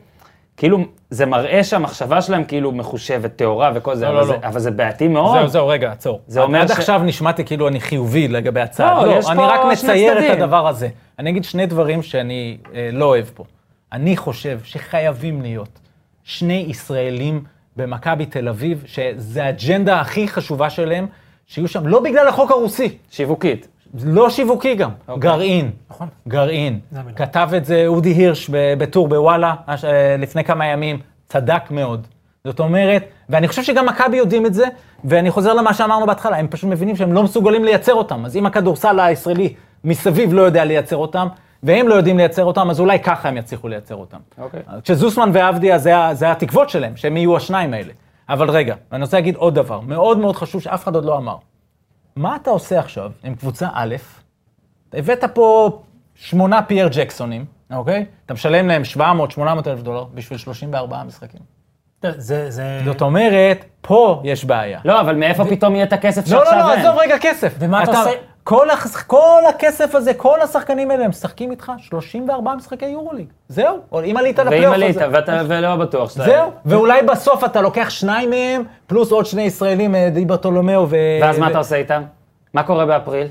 Speaker 1: כאילו, זה מראה שהמחשבה שלהם כאילו מחושבת, טהורה וכל זה,
Speaker 2: לא,
Speaker 1: אבל,
Speaker 2: לא,
Speaker 1: זה
Speaker 2: לא.
Speaker 1: אבל זה בעייתי מאוד.
Speaker 2: זהו, זהו, רגע, עצור.
Speaker 1: זה אומר
Speaker 2: עד
Speaker 1: ש-
Speaker 2: עכשיו נשמעתי כאילו אני חיובי לגבי הצעד.
Speaker 1: לא,
Speaker 2: לא,
Speaker 1: יש
Speaker 2: אני
Speaker 1: פה
Speaker 2: רק
Speaker 1: שני
Speaker 2: מצייר את. הדבר הזה. אני אגיד שני דברים שאני אה, לא אוהב פה. אני חושב שחייבים להיות שני ישראלים במכבי תל אביב, שזה האג'נדה הכי חשובה שלהם, שיהיו שם, לא בגלל החוק הרוסי,
Speaker 1: שיווקית.
Speaker 2: לא שיווקי גם,
Speaker 1: אוקיי.
Speaker 2: גרעין.
Speaker 3: נכון.
Speaker 2: גרעין. כתב את זה אודי הירש בטור בוואלה הש- אה, לפני כמה ימים, צדק מאוד. זאת אומרת, ואני חושב שגם מכבי יודעים את זה, ואני חוזר למה שאמרנו בהתחלה, הם פשוט מבינים שהם לא מסוגלים לייצר אותם. אז אם הכדורסל הישראלי מסביב לא יודע לייצר אותם, והם לא יודעים לייצר אותם, אז אולי ככה הם יצליחו לייצר אותם.
Speaker 1: אוקיי.
Speaker 2: כשזוסמן ועבדיה זה, זה התקוות שלהם, שהם יהיו השניים האלה. אבל רגע, אני רוצה להגיד עוד דבר, מאוד מאוד חשוב שאף אחד עוד לא אמר. מה אתה עושה עכשיו עם קבוצה א', הבאת פה שמונה פייר ג'קסונים, אוקיי? אתה משלם להם 700-800 אלף דולר בשביל 34 משחקים.
Speaker 3: זה, זה...
Speaker 2: זאת אומרת, פה יש בעיה.
Speaker 1: לא, אבל מאיפה פתאום יהיה את הכסף
Speaker 2: לא, לא,
Speaker 1: שעכשיו
Speaker 2: לא,
Speaker 1: אין?
Speaker 2: עזוב רגע כסף.
Speaker 3: ומה אתה עושה?
Speaker 2: כל, הח... כל הכסף הזה, כל השחקנים האלה, הם משחקים איתך 34 משחקי יורוליג. זהו, או אם עלית
Speaker 1: ואם
Speaker 2: לפלייאוף
Speaker 1: עלית,
Speaker 2: הזה.
Speaker 1: ואתה ולא בטוח שאתה...
Speaker 2: זהו, ואולי בסוף אתה לוקח שניים מהם, פלוס עוד שני ישראלים, אה, די ברטולומיאו ו...
Speaker 1: ואז מה אתה עושה איתם? מה קורה באפריל?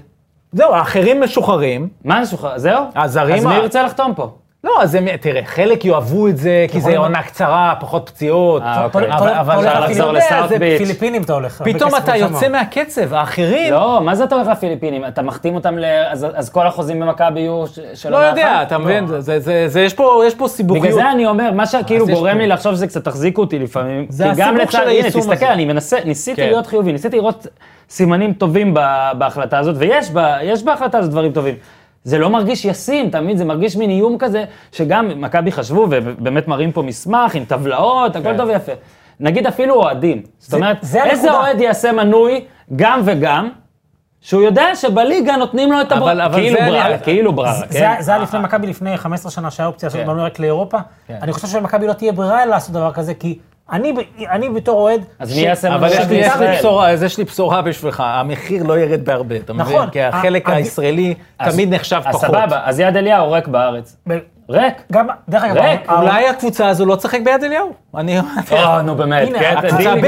Speaker 2: זהו, האחרים משוחררים.
Speaker 1: מה נשוחרר? זהו?
Speaker 2: הזרים
Speaker 1: אז מי ירצה לחתום פה?
Speaker 2: לא, אז הם, תראה, חלק יאהבו את זה, כי זה עונה קצרה, פחות פציעות.
Speaker 1: אה, אוקיי.
Speaker 2: אבל-
Speaker 1: אפשר לחזור
Speaker 3: יודע,
Speaker 1: לסאוט
Speaker 3: זה
Speaker 1: ביץ'.
Speaker 3: פיליפינים אתה הולך.
Speaker 2: פתאום אתה. יוצא מהקצב, האחרים...
Speaker 1: לא, מה זה אתה הולך לפיליפינים? אתה מחתים אותם ל... אז כל החוזים במכבי יהיו של
Speaker 2: לא יודע? אתה מבין? זה- זה- יש פה סיבוכיות.
Speaker 1: בגלל זה אני אומר, מה שכאילו
Speaker 2: יש
Speaker 1: גורם. לי לחשוב שזה קצת תחזיקו אותי לפעמים.
Speaker 2: זה הסיבוך של היישום
Speaker 1: תסתכל,
Speaker 2: הזה.
Speaker 1: אני מנסה, ניסיתי
Speaker 2: כן.
Speaker 1: להיות חיובי, ניסיתי לראות סימנים טובים בהחלטה הזאת, ויש בה- יש בהחלטה הזאת דברים טובים. זה לא מרגיש ישים, תמיד זה מרגיש מין איום כזה, שגם מכבי חשבו, ובאמת מראים פה מסמך עם טבלאות, הכל
Speaker 2: כן.
Speaker 1: טוב ויפה. נגיד אפילו אוהדים. זאת
Speaker 3: זה-
Speaker 1: אומרת,
Speaker 3: זה
Speaker 1: איזה. אוהד יעשה מנוי גם וגם, שהוא יודע שבליגה נותנים לו את
Speaker 2: אבל-
Speaker 1: הבררה,
Speaker 2: אבל
Speaker 1: כאילו
Speaker 2: זה
Speaker 1: בררה,
Speaker 2: אני-
Speaker 1: כאילו בררה,
Speaker 3: זה-
Speaker 1: כן?
Speaker 3: זה היה לפני מכבי לפני 15 שנה שהיה אופציה לעשות
Speaker 2: כן.
Speaker 3: מנוי רק לאירופה.
Speaker 2: כן.
Speaker 3: אני חושב שלמכבי לא תהיה ברירה לעשות דבר כזה, כי אני אני בתור אוהד...
Speaker 1: אז מי יעשה
Speaker 2: אבל יש לי- יש לי. בשורה, אז יש לי בשורה בשבילך, המחיר לא ירד בהרבה, אתה מבין?
Speaker 3: נכון.
Speaker 2: כי החלק
Speaker 3: ה-
Speaker 2: הישראלי
Speaker 1: אז-
Speaker 2: תמיד נחשב
Speaker 1: אז
Speaker 2: פחות.
Speaker 1: סבבה, אז יד אליהו ריק בארץ. ריק.
Speaker 3: גם, דרך אגב,
Speaker 1: ריק,
Speaker 2: אולי הקבוצה הזו לא תשחק ביד אליהו? אני...
Speaker 1: או, נו באמת,
Speaker 3: הנה,
Speaker 1: כן,
Speaker 3: הקבוצה
Speaker 2: ב',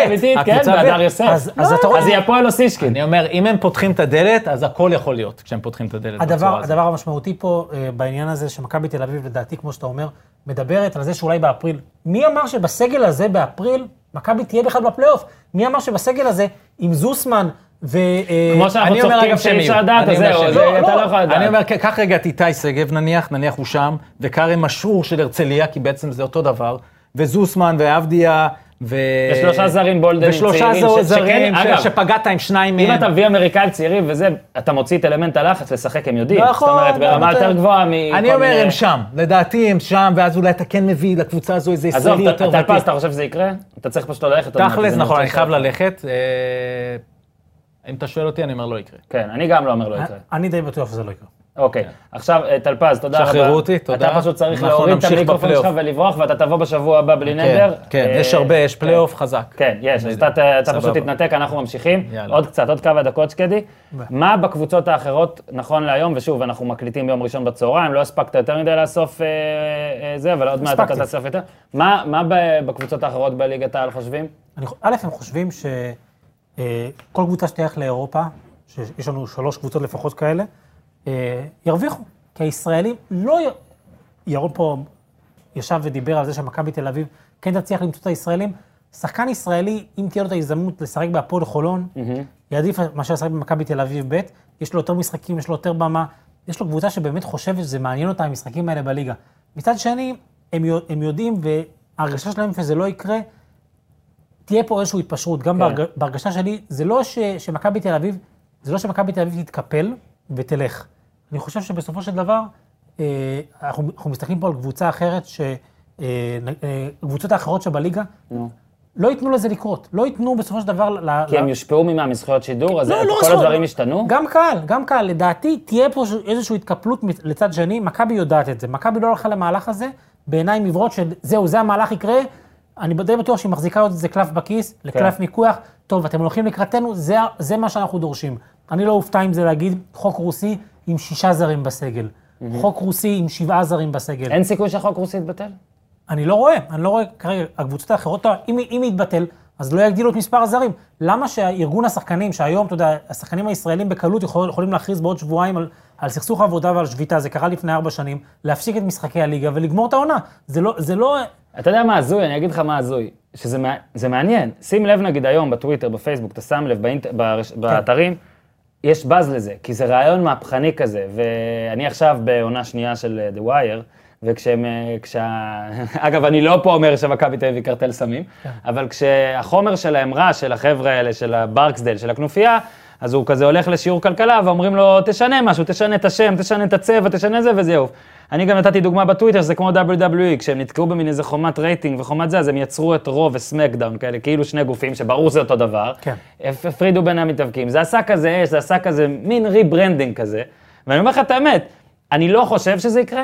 Speaker 1: כן,
Speaker 2: הקבוצה ב'.
Speaker 1: יוסף.
Speaker 3: אז- אתה רואה-
Speaker 1: אז היא הפועל אוסישקין.
Speaker 2: אני אומר, אם הם פותחים את הדלת, אז הכל יכול להיות כשהם פותחים את הדלת
Speaker 3: הדבר,
Speaker 2: בצורה הזאת.
Speaker 3: הדבר המשמעותי פה אה, בעניין הזה, שמכבי תל אביב, לדעתי, כמו שאתה אומר, מדברת על זה שאולי באפריל. מי אמר שבסגל הזה באפריל, מכבי תהיה בכלל בפלייאוף? מי אמר שבסגל הזה, עם זוסמן. אה,
Speaker 1: כמו שאנחנו
Speaker 2: אני אומר,
Speaker 1: צוחקים
Speaker 2: אגב,
Speaker 1: שאי
Speaker 2: שהם
Speaker 1: אפשר
Speaker 2: יהיו.
Speaker 1: לדעת, אז זהו. אתה לא יכול לדעת.
Speaker 2: אני אומר, קח רגע את איתי שגב נניח, נניח הוא שם, וכרם משור של הרצליה, כי בעצם זה אותו דבר, וזוסמן ועבדיה, ו...
Speaker 1: ושלושה זרים בולדנים
Speaker 2: ושלושה
Speaker 1: צעירים, ש-
Speaker 2: זרים,
Speaker 1: שכן,
Speaker 2: ש- שפגעת עם שניים
Speaker 1: אם
Speaker 2: מהם.
Speaker 1: אתה מביא אמריקאים צעירים וזה, אתה מוציא את אלמנט הלחץ לשחק, הם יודעים.
Speaker 2: נכון,
Speaker 1: זאת אומרת, ברמה יותר גבוהה מכל
Speaker 2: אני אומר, הם שם. לדעתי הם שם, ואז אולי אתה כן מביא לקבוצה הזו איזה
Speaker 1: עזוב,
Speaker 2: ישראלי יותר ותיק.
Speaker 1: תכלס, אתה חושב שזה יקרה? אתה צריך פשוט ללכת.
Speaker 2: תכלס, נכון,
Speaker 1: אני
Speaker 2: חייב. ללכת. אה, אם אתה שואל אותי, אני אומר, לא יקרה.
Speaker 1: כן, אני גם לא אומר לא יקרה.
Speaker 3: אני די בטוח שזה לא יקרה.
Speaker 1: אוקיי, עכשיו אה, טלפז, תודה רבה.
Speaker 2: שחררו אותי, תודה.
Speaker 1: אתה פשוט צריך להוריד את המיקרופון שלך. ולברוח, ואתה תבוא בשבוע הבא בלי
Speaker 2: כן,
Speaker 1: נדר.
Speaker 2: כן,
Speaker 1: אה,
Speaker 2: יש הרבה, יש
Speaker 1: כן.
Speaker 2: פלייאוף חזק.
Speaker 1: כן, יש, אז. אתה אתה פשוט. תתנתק, אנחנו ממשיכים.
Speaker 2: יאללה.
Speaker 1: עוד קצת, עוד כמה דקות, שקדי. מה בקבוצות האחרות, נכון להיום, ושוב, אנחנו מקליטים ביום ראשון בצהריים, לא הספקת יותר מדי לאסוף אה, אה, זה, אבל עוד מעט אתה. תאסוף יותר. מה בקבוצות האחרות בליגת העל חושבים?
Speaker 3: א', הם חושבים שכל קבוצה שתלך לאירופה, שיש לנו שלוש קבוצות לפחות כאלה, אה, ירוויחו. כי הישראלים לא... ירון פה ישב ודיבר על זה שמכבי תל אביב כן תצליח למצוא את הישראלים. שחקן ישראלי, אם תהיה לו את ההזדמנות לשחק בהפועל חולון, יעדיף מאשר לשחק במכבי תל אביב ב', יש לו יותר משחקים, יש לו יותר במה, יש לו קבוצה שבאמת חושבת שזה מעניין אותה, המשחקים האלה בליגה. מצד שני, הם, הם יודעים, וההרגשה שלהם שזה לא יקרה, תהיה פה איזושהי התפשרות. גם
Speaker 1: כן.
Speaker 3: בהרג... בהרגשה שלי, זה לא ש... שמכבי תל אביב, זה לא שמכבי תל אביב תתקפל ותלך. אני חושב שבסופו של דבר, אה, אנחנו, אנחנו מסתכלים פה על קבוצה אחרת, שקבוצות האחרות שבליגה,
Speaker 1: נו.
Speaker 3: לא ייתנו לזה לקרות. לא ייתנו בסופו של דבר... ל-
Speaker 1: כי
Speaker 3: ל-
Speaker 1: הם יושפעו ממה, מזכויות שידור? אז
Speaker 3: לא, לא
Speaker 1: כל
Speaker 3: זכות.
Speaker 1: הדברים השתנו?
Speaker 3: גם קהל, גם קהל. לדעתי, תהיה פה איזושהי התקפלות לצד שני, מכבי יודעת את זה. מכבי לא הלכה למהלך הזה בעיניים עיוורות של זהו, זה המהלך יקרה. אני די בטוח שהיא מחזיקה עוד איזה קלף בכיס, לקלף
Speaker 1: כן.
Speaker 3: מיקוח. טוב, אתם הולכים לקראתנו, זה, זה מה שאנחנו דורשים. אני לא אופתע אם זה להגיד חוק רוסי עם שישה זרים בסגל. חוק רוסי עם שבעה זרים בסגל.
Speaker 1: אין סיכוי שהחוק רוסי יתבטל?
Speaker 3: אני לא רואה, אני לא רואה כרגע, הקבוצות האחרות, טוב, אם, אם יתבטל, אז לא יגדילו את מספר הזרים. למה שארגון השחקנים, שהיום, אתה יודע, השחקנים הישראלים בקלות יכול, יכולים להכריז בעוד שבועיים על, על סכסוך עבודה ועל שביתה, זה קרה לפני ארבע שנים, להפסיק את משחקי הליגה ולגמור את העונה. זה לא, זה לא,
Speaker 1: אתה יודע מה הזוי? אני אגיד לך מה הזוי. שזה מע- זה מעניין. שים לב נגיד היום בטוויטר, בפייסבוק, אתה שם לב, באינט... ברש...
Speaker 2: כן.
Speaker 1: באתרים, יש באז לזה, כי זה רעיון מהפכני כזה. ואני עכשיו בעונה שנייה של אה, The Wire, וכשהם, אה, כשה... <laughs> אגב, אני לא פה אומר שמכבי תל אביב קרטל סמים,
Speaker 2: כן.
Speaker 1: אבל כשהחומר שלהם רע, של החבר'ה האלה, של הברקסדל, של הכנופיה, אז הוא כזה הולך לשיעור כלכלה ואומרים לו, תשנה משהו, תשנה את השם, תשנה את הצבע, תשנה זה וזהו. אני גם נתתי דוגמה בטוויטר, שזה כמו WWE, כשהם נתקעו במין איזה חומת רייטינג וחומת זה, אז הם יצרו את Raw ו SmackDown כאלה, כאילו שני גופים, שברור זה אותו דבר.
Speaker 3: כן.
Speaker 1: הפ- הפרידו בין המתאבקים. זה עשה כזה אש, זה עשה כזה מין rebranding כזה. ואני אומר לך את האמת, אני לא חושב שזה יקרה.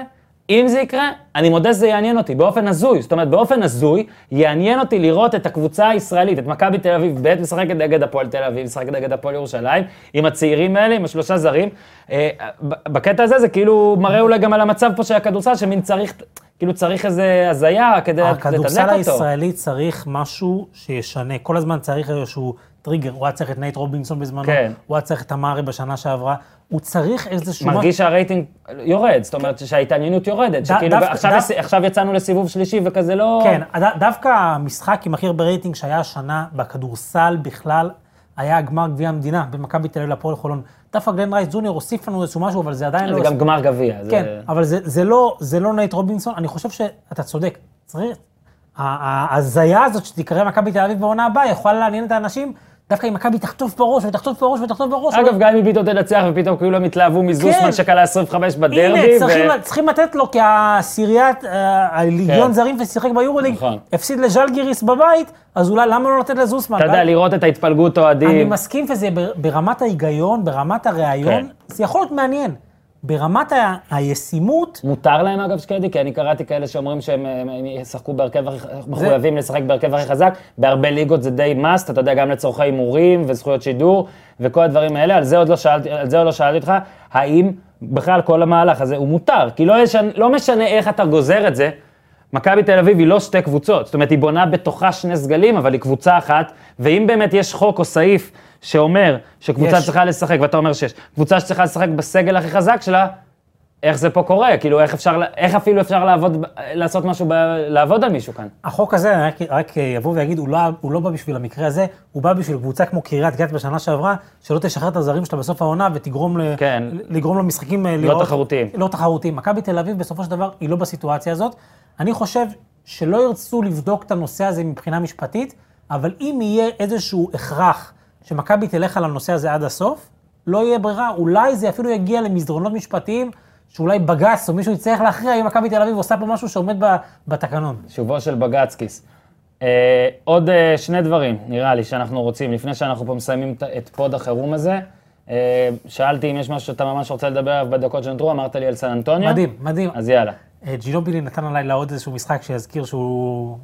Speaker 1: אם זה יקרה, אני מודה שזה יעניין אותי, באופן הזוי. זאת אומרת, באופן הזוי, יעניין אותי לראות את הקבוצה הישראלית, את מכבי תל אביב ב' משחקת נגד הפועל תל אביב, משחקת נגד הפועל ירושלים, עם הצעירים האלה, עם השלושה זרים. אה, בקטע הזה זה כאילו מראה אולי גם על המצב פה של הכדורסל, שמין צריך, כאילו צריך איזה הזיה כדי לתדלק
Speaker 3: הכדורסל
Speaker 1: אותו.
Speaker 3: הישראלי צריך משהו שישנה. כל הזמן צריך איזשהו טריגר. הוא היה צריך את נייט רובינסון בזמנו,
Speaker 1: כן.
Speaker 3: הוא היה צריך את תמרי בשנה שעברה. הוא צריך איזשהו...
Speaker 1: מרגיש שהרייטינג יורד, זאת אומרת שההתעניינות יורדת, שכאילו
Speaker 3: דווקא-
Speaker 1: עכשיו
Speaker 3: דו-
Speaker 1: עכשיו יצאנו לסיבוב שלישי וכזה לא...
Speaker 3: כן, ד- דווקא המשחק עם הכי הרבה רייטינג שהיה השנה בכדורסל בכלל, היה גמר גביע המדינה בין מכבי תל אביב לפועל חולון. דווקא גלן רייס ג'וניור הוסיף לנו איזשהו משהו, אבל זה עדיין לא...
Speaker 1: זה גם גמר גביע. זה-
Speaker 3: כן, אבל זה, זה, לא, זה לא נייט רובינסון, אני חושב שאתה צודק. צריך... ההזיה הזאת שתיקרא מכבי תל אביב בעונה הבאה יכולה לעניין את האנשים, דווקא אם מכבי תחטוף בראש ותחטוף בראש ותחטוף בראש.
Speaker 1: אגב, גם אם ביטון תנצח ופתאום כאילו הם התלהבו מזוסמן
Speaker 3: כן.
Speaker 1: שקלע 25 בדרבי.
Speaker 3: הנה, צריכים, לתת לו, כי העשיריית, אה, הליגיון
Speaker 1: כן.
Speaker 3: זרים ושיחק ביורוליג,
Speaker 1: נכון.
Speaker 3: הפסיד לז'לגיריס בבית, אז אולי למה לא לתת לזוסמן?
Speaker 1: אתה יודע, לראות את ההתפלגות
Speaker 3: אני
Speaker 1: אוהדים.
Speaker 3: מסכים שזה בר- ברמת ההיגיון, ברמת הראיון,
Speaker 1: כן.
Speaker 3: זה יכול להיות מעניין. ברמת ה- הישימות,
Speaker 1: מותר להם אגב שקדי, כי אני קראתי כאלה שאומרים שהם הם- הם ישחקו בהרכב הכי, מחויבים לשחק בהרכב הכי חזק. בהרבה ליגות זה די must, אתה יודע, גם לצורכי הימורים וזכויות שידור וכל הדברים האלה. על זה עוד לא שאלתי, על זה עוד לא שאלתי אותך, האם בכלל כל המהלך הזה הוא מותר, כי לא, ישנ... לא משנה איך אתה גוזר את זה, מכבי תל אביב היא לא שתי קבוצות, זאת אומרת, היא בונה בתוכה שני סגלים, אבל היא קבוצה אחת, ואם באמת יש חוק או סעיף שאומר שקבוצה
Speaker 3: יש.
Speaker 1: צריכה לשחק, ואתה אומר שיש, קבוצה שצריכה לשחק בסגל הכי חזק שלה, איך זה פה קורה? כאילו, איך אפשר, איך אפילו אפשר לעבוד, לעשות משהו, ב, לעבוד על מישהו כאן?
Speaker 3: החוק הזה, רק, רק יבוא ויגיד, הוא לא, הוא לא בא בשביל המקרה הזה, הוא בא בשביל קבוצה כמו קריית גת בשנה שעברה, שלא תשחרר את הזרים שלה בסוף העונה ותגרום ל,
Speaker 1: כן.
Speaker 3: לגרום למשחקים אה, לראות...
Speaker 1: תחרותיים.
Speaker 3: לא תחרותיים. מכבי תל אביב בסופו של דבר היא לא בסיטואציה הזאת. אני חושב שלא ירצו לבדוק את הנושא הזה מבחינה משפטית, אבל אם יהיה איזשהו הכרח שמכבי תלך על הנושא הזה עד הסוף, לא יהיה ברירה, אולי זה אפילו יגיע למסדרונות משפטיים, שאולי בג"ץ או מישהו יצטרך להכריע אם מכבי תל אביב עושה פה משהו שעומד ב- בתקנון.
Speaker 1: שובו של בגצקיס. אה, עוד אה, שני דברים, נראה לי, שאנחנו רוצים, לפני שאנחנו פה מסיימים את- פוד החירום הזה. אה, שאלתי אם יש משהו שאתה ממש רוצה לדבר עליו בדקות שנותרו, אמרת לי על סן אנטוניו.
Speaker 3: מדהים, מדהים.
Speaker 1: אז יאללה.
Speaker 3: אה, ג'ינובילי נתן הלילה עוד איזשהו משחק שיזכיר שהוא...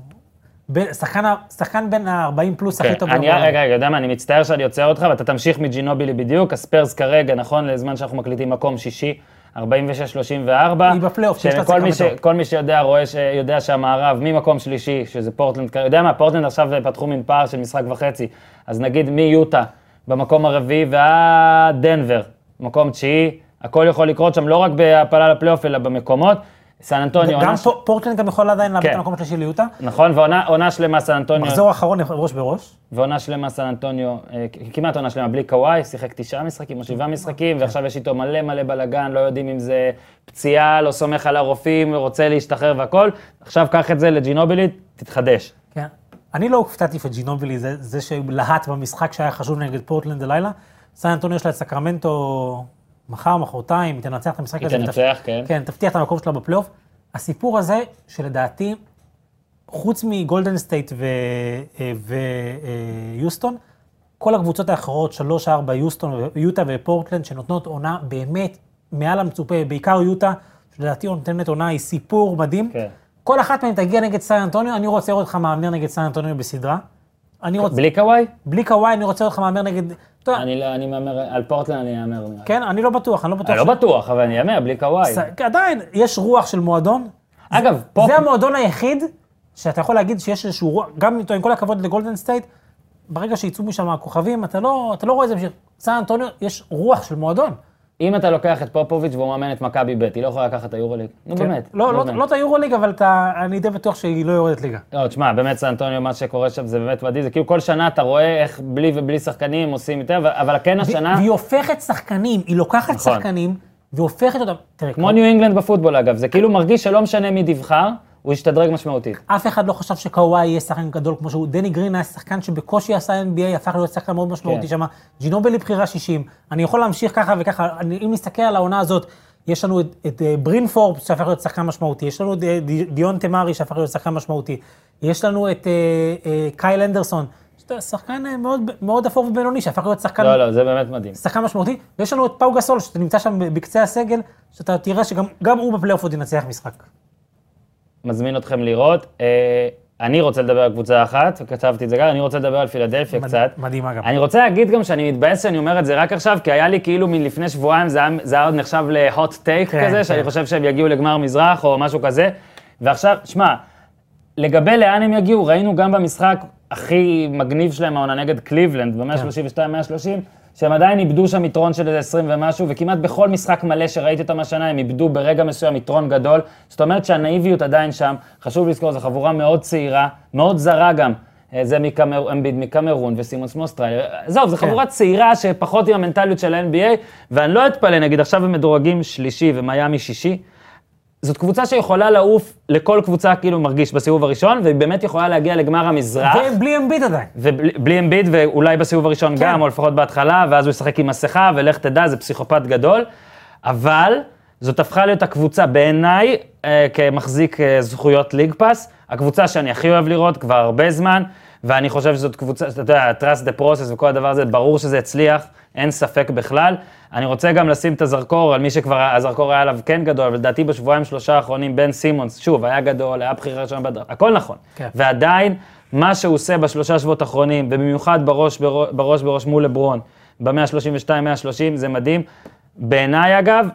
Speaker 3: שחקן, שחקן בין ה-40 פלוס הכי
Speaker 1: כן,
Speaker 3: טוב
Speaker 1: אני. רגע, רגע, יודע מה, אני מצטער שאני עוצר אותך, ואתה תמשיך מג'ינובילי בדיוק. הספיירס כרגע, נכון, לזמן שאנחנו מקליטים מקום שישי, 46-34.
Speaker 3: היא בפלייאוף, יש לה
Speaker 1: ש...
Speaker 3: סקרמנטו.
Speaker 1: כל מי שיודע, רואה, ש... יודע שהמערב ממקום שלישי, שזה פורטלנד, יודע מה, פורטלנד עכשיו פתחו מין פער של משחק וחצי. אז נגיד מיוטה, במקום הרביעי, ועד דנבר, מקום תשיעי, הכל יכול לקרות שם, לא רק בהעפלה לפלייאוף, אלא במקומות. סן אנטוניו,
Speaker 3: גם
Speaker 1: ש-
Speaker 3: פו- פורטלנד גם יכול עדיין לאבד
Speaker 1: כן.
Speaker 3: את המקום השלישי ליוטה.
Speaker 1: נכון, ועונה עונה שלמה סן אנטוניו.
Speaker 3: מחזור האחרון ראש בראש.
Speaker 1: ועונה שלמה סן אנטוניו, אה, כמעט עונה שלמה, בלי קוואי, שיחק תשעה משחקים או שבעה משחקים, ועכשיו יש איתו מלא מלא בלאגן, לא יודעים אם זה פציעה, לא סומך על הרופאים, רוצה להשתחרר והכל. עכשיו קח את זה לג'ינובילי, תתחדש.
Speaker 3: כן. אני לא הופתעתי שג'ינובילי זה, זה שלהט במשחק שהיה חשוב נגד פורטלנד הלילה. סן אנטוניו יש לה את סקרמנטו מחר, מחרתיים, היא תנצח את המשחק
Speaker 1: היא
Speaker 3: הזה.
Speaker 1: תנצח,
Speaker 3: ותפ-
Speaker 1: כן.
Speaker 3: כן, תבטיח את המקום שלה בפלייאוף. הסיפור הזה, שלדעתי, חוץ מגולדן סטייט ויוסטון, כל הקבוצות האחרות, שלוש, ארבע, יוסטון, יוטה ופורטלנד, שנותנות עונה באמת מעל המצופה, בעיקר יוטה, שלדעתי נותנת עונה, היא סיפור מדהים.
Speaker 1: כן.
Speaker 3: כל אחת מהן תגיע נגד סן אנטוניו, אני רוצה לראות אותך מהמר נגד סן אנטוניו בסדרה. אני רוצה, בלי,
Speaker 1: קוואי?
Speaker 3: בלי קוואי, אני רוצה אותך מהמר נגד... יודע,
Speaker 1: אני לא- אני מהמר, על פורטלנד אני לי.
Speaker 3: כן, אני לא בטוח, אני לא בטוח.
Speaker 1: אני לא
Speaker 3: ש-
Speaker 1: בטוח, אבל אני אהמר, בלי קוואי.
Speaker 3: ס- עדיין, יש רוח של מועדון.
Speaker 1: אגב, פה...
Speaker 3: זה המועדון היחיד שאתה יכול להגיד שיש איזשהו רוח, גם איתו, עם כל הכבוד לגולדן סטייט, ברגע שיצאו משם הכוכבים, אתה לא, אתה לא רואה זה בשביל... סן אנטוניו, יש רוח של מועדון.
Speaker 1: אם אתה לוקח את פופוביץ' והוא מאמן את מכבי ב', היא לא יכולה לקחת את היורוליג. נו
Speaker 3: כן.
Speaker 1: באמת.
Speaker 3: לא, לא,
Speaker 1: באמת.
Speaker 3: לא את היורוליג, אבל אני די בטוח שהיא לא יורדת ליגה.
Speaker 1: לא, תשמע, באמת סן אנטוניו, מה שקורה שם זה באמת מדהים, זה כאילו כל שנה אתה רואה איך בלי ובלי שחקנים עושים יותר, אבל- כן השנה,
Speaker 3: והיא הופכת שחקנים, היא לוקחת
Speaker 1: נכון.
Speaker 3: שחקנים, והופכת אותם...
Speaker 1: כמו ניו אינגלנד בפוטבול אגב, זה כאילו מרגיש שלא משנה מי תבחר, הוא ישתדרג משמעותית.
Speaker 3: אף אחד לא חשב שקוואי יהיה שחקן גדול כמו שהוא. דני גרין היה שחקן שבקושי עשה NBA, הפך להיות שחקן מאוד משמעותי
Speaker 1: כן.
Speaker 3: שם. ג'ינובלי בחירה 60. אני יכול להמשיך ככה וככה. אני, אם נסתכל על העונה הזאת, יש לנו את, את אה, ברין פורבס שהפך להיות שחקן משמעותי, יש לנו את אה, די- דיון תמרי שהפך להיות שחקן משמעותי, יש לנו את אה, קייל אנדרסון, שחקן מאוד, מאוד אפור ובינוני שהפך להיות שחקן,
Speaker 1: לא, לא, זה באמת מדהים.
Speaker 3: שחקן משמעותי, ויש לנו את פאו גסול שאתה נמצא שם בקצה הסגל, שאתה תראה שגם גם הוא בפלייאוף עוד ינצח משחק.
Speaker 1: מזמין אתכם לראות. אה, אני רוצה לדבר על קבוצה אחת, וכתבתי את זה גם, אני רוצה לדבר על פילדלפיה
Speaker 3: מד-
Speaker 1: קצת.
Speaker 3: מדהים אגב.
Speaker 1: אני רוצה להגיד גם שאני מתבאס שאני אומר את זה רק עכשיו, כי היה לי כאילו מלפני שבועיים, זה היה, זה היה עוד נחשב להוט טייק
Speaker 3: כן,
Speaker 1: כזה,
Speaker 3: כן.
Speaker 1: שאני חושב שהם יגיעו לגמר מזרח או משהו כזה. ועכשיו, שמע, לגבי לאן הם יגיעו, ראינו גם במשחק הכי מגניב שלהם, העונה נגד קליבלנד, ב-132-130, שהם עדיין איבדו שם יתרון של איזה 20 ומשהו, וכמעט בכל משחק מלא שראיתי אותם השנה, הם איבדו ברגע מסוים יתרון גדול. זאת אומרת שהנאיביות עדיין שם, חשוב לזכור, זו חבורה מאוד צעירה, מאוד זרה גם. אה, זה מקמר, אמביד מקמרון וסימונס מאוסטרליה. עזוב, זו
Speaker 3: כן.
Speaker 1: חבורה צעירה שפחות עם המנטליות של ה-NBA, ואני לא אתפלא, נגיד עכשיו הם מדורגים שלישי ומיאמי שישי. זאת קבוצה שיכולה לעוף לכל קבוצה כאילו מרגיש בסיבוב הראשון, והיא באמת יכולה להגיע לגמר המזרח.
Speaker 3: והם בלי אמביט עדיין.
Speaker 1: ובלי בלי אמביד, ואולי בסיבוב הראשון
Speaker 3: כן.
Speaker 1: גם, או לפחות בהתחלה, ואז הוא ישחק עם מסכה, ולך תדע, זה פסיכופת גדול. אבל זאת הפכה להיות הקבוצה, בעיניי, אה, כמחזיק אה, זכויות ליג פאס, הקבוצה שאני הכי אוהב לראות כבר הרבה זמן, ואני חושב שזאת קבוצה, אתה יודע, trust the process וכל הדבר הזה, ברור שזה הצליח, אין ספק בכלל. אני רוצה גם לשים את הזרקור על מי שכבר, הזרקור היה עליו כן גדול, אבל לדעתי בשבועיים שלושה האחרונים, בן סימונס, שוב, היה גדול, היה בחירה ראשונה בדרך, הכל נכון.
Speaker 3: כן.
Speaker 1: ועדיין, מה שהוא עושה בשלושה שבועות האחרונים, ובמיוחד בראש בראש, בראש, בראש מול לברון, ב-132-130, זה מדהים. בעיניי, אגב,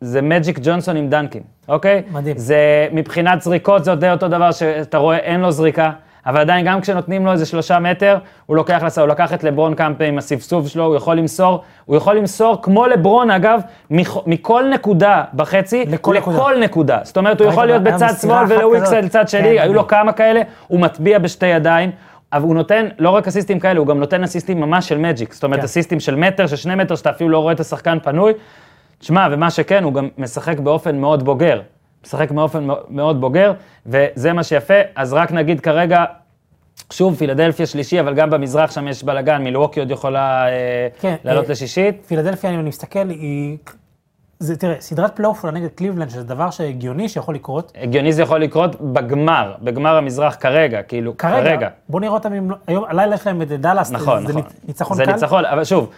Speaker 1: זה מג'יק ג'ונסון עם דנקין, אוקיי?
Speaker 3: מדהים.
Speaker 1: זה מבחינת זריקות, זה די אותו דבר שאתה רואה, אין לו זריקה, אבל עדיין גם כשנותנים לו איזה שלושה מטר, הוא לוקח לסע, הוא לקח את לברון כמה פעמים עם הסבסוב שלו, הוא יכול למסור, הוא יכול למסור כמו לברון אגב, מכ- מכל נקודה בחצי,
Speaker 3: לכל נקודה.
Speaker 1: לכל נקודה. זאת אומרת, הוא יכול להיות בצד שמאל ולוויקסל. לצד שני,
Speaker 3: כן,
Speaker 1: היו. לו כמה כאלה, הוא מטביע בשתי ידיים. אבל הוא נותן לא רק אסיסטים כאלה, הוא גם נותן אסיסטים ממש של מג'יק. זאת אומרת,
Speaker 3: כן.
Speaker 1: אסיסטים של מטר, של שני מטר, שאתה אפילו לא רואה את השחקן פנוי. תשמע, ומה שכן, הוא גם משחק באופן מאוד בוגר. משחק באופן מאו- מאוד בוגר, וזה מה שיפה. אז רק נגיד כרגע, שוב, פילדלפיה שלישי, אבל גם במזרח שם יש בלאגן, מילווקי עוד יכולה אה,
Speaker 3: כן,
Speaker 1: לעלות
Speaker 3: אה,
Speaker 1: לשישית.
Speaker 3: פילדלפיה, אם אני מסתכל, היא... זה, תראה, סדרת פלייאוף נגד קליבלנד, שזה דבר שהגיוני שיכול לקרות.
Speaker 1: הגיוני זה יכול לקרות בגמר, בגמר המזרח כרגע, כאילו,
Speaker 3: כרגע,
Speaker 1: כרגע.
Speaker 3: בוא נראה אותם, אם לא- היום, הלילה יש להם את דאלאס,
Speaker 1: נכון,
Speaker 3: זה
Speaker 1: נכון.
Speaker 3: ניצ- ניצחון
Speaker 1: זה
Speaker 3: קל.
Speaker 1: ניצחון, אבל שוב,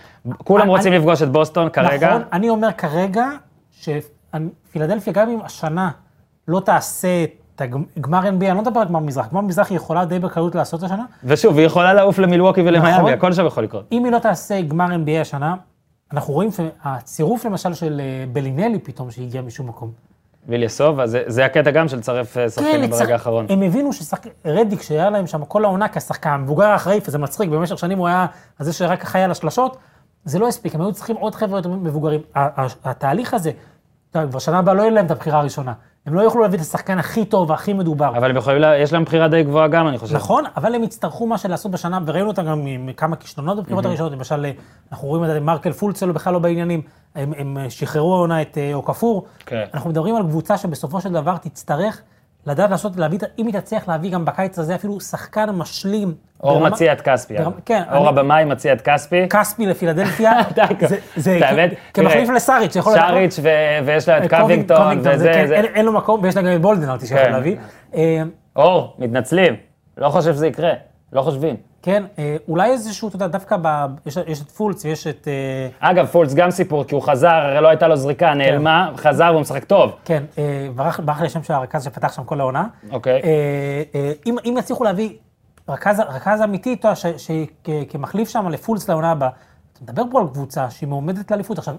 Speaker 1: כולם
Speaker 3: אני-
Speaker 1: רוצים לפגוש את בוסטון כרגע.
Speaker 3: נכון, אני אומר כרגע, שפילדלפיה, גם אם השנה לא תעשה את הגמר NBA, אני לא מדבר על גמר מזרח, גמר מזרח היא יכולה די בקלות לעשות השנה.
Speaker 1: ושוב, היא יכולה לעוף למילווקי ולמיאמי,
Speaker 3: נכון.
Speaker 1: הכל שם יכול לקרות.
Speaker 3: אם היא לא תעשה גמר NBA השנה, אנחנו רואים שהצירוף למשל של אה, בלינלי פתאום, שהגיע משום מקום.
Speaker 1: ויליאסוב, אז זה- זה הקטע גם של לצרף אה, שחקנים
Speaker 3: לצח-
Speaker 1: ברגע האחרון.
Speaker 3: הם הבינו שרדיק, שהיה להם שם כל העונה כשחקן, המבוגר האחראי, וזה מצחיק, במשך שנים הוא היה זה שרק אחראי על השלשות, זה לא הספיק, הם היו צריכים עוד חבר'ה יותר מבוגרים. התהליך הזה, כבר שנה הבאה לא יהיה להם את הבחירה הראשונה. הם לא יוכלו להביא את השחקן הכי טוב והכי מדובר.
Speaker 1: אבל הם יכולים, לה- יש להם בחירה די גבוהה גם, אני חושב.
Speaker 3: נכון, אבל הם יצטרכו מה שלעשות בשנה, וראינו אותם גם עם כמה כישלונות בבחירות הראשונות, למשל, אה, אנחנו רואים את מרקל פולצל בכלל לא בעניינים, הם, הם אה, שחררו העונה את אה, אוקפור.
Speaker 1: כן.
Speaker 3: אנחנו מדברים על קבוצה שבסופו של דבר תצטרך לדעת לעשות, להביא, אם היא תצליח להביא גם בקיץ הזה אפילו שחקן משלים.
Speaker 1: אור
Speaker 3: ברמה-
Speaker 1: מציע את כספי.
Speaker 3: ברמה-. כן,
Speaker 1: אור
Speaker 3: אני-
Speaker 1: הבמאי מציע את כספי.
Speaker 3: כספי לפילדלפיה, <laughs> זה- כ- כמחליף לסאריץ', שיכול להיות-
Speaker 1: שריץ' ו- ויש לה את
Speaker 3: קובינג-
Speaker 1: קווינגטון,
Speaker 3: קובינגטון, זה
Speaker 1: וזה,
Speaker 3: כן,
Speaker 1: זה-
Speaker 3: אין- אין לו מקום, ויש לה גם את בולדנארטי שיכול
Speaker 1: כן.
Speaker 3: להביא. אה,
Speaker 1: אור, מתנצלים. לא חושב שזה יקרה. לא חושבים.
Speaker 3: כן, אה, אולי איזשהו, אתה יודע, דווקא ב... יש, יש את פולץ ויש את... אה,
Speaker 1: אגב, פולץ גם סיפור, כי הוא חזר, הרי לא הייתה לו זריקה, נעלמה, חזר והוא משחק טוב.
Speaker 3: כן, אה, ברח ברח לי השם של הרכז שפתח שם כל העונה.
Speaker 1: אוקיי.
Speaker 3: אם אם יצליחו להביא רכז רכז אמיתי, ש- שכמחליף שם לפולץ לעונה הבאה, אתה מדבר פה על קבוצה שהיא מועמדת לאליפות. עכשיו,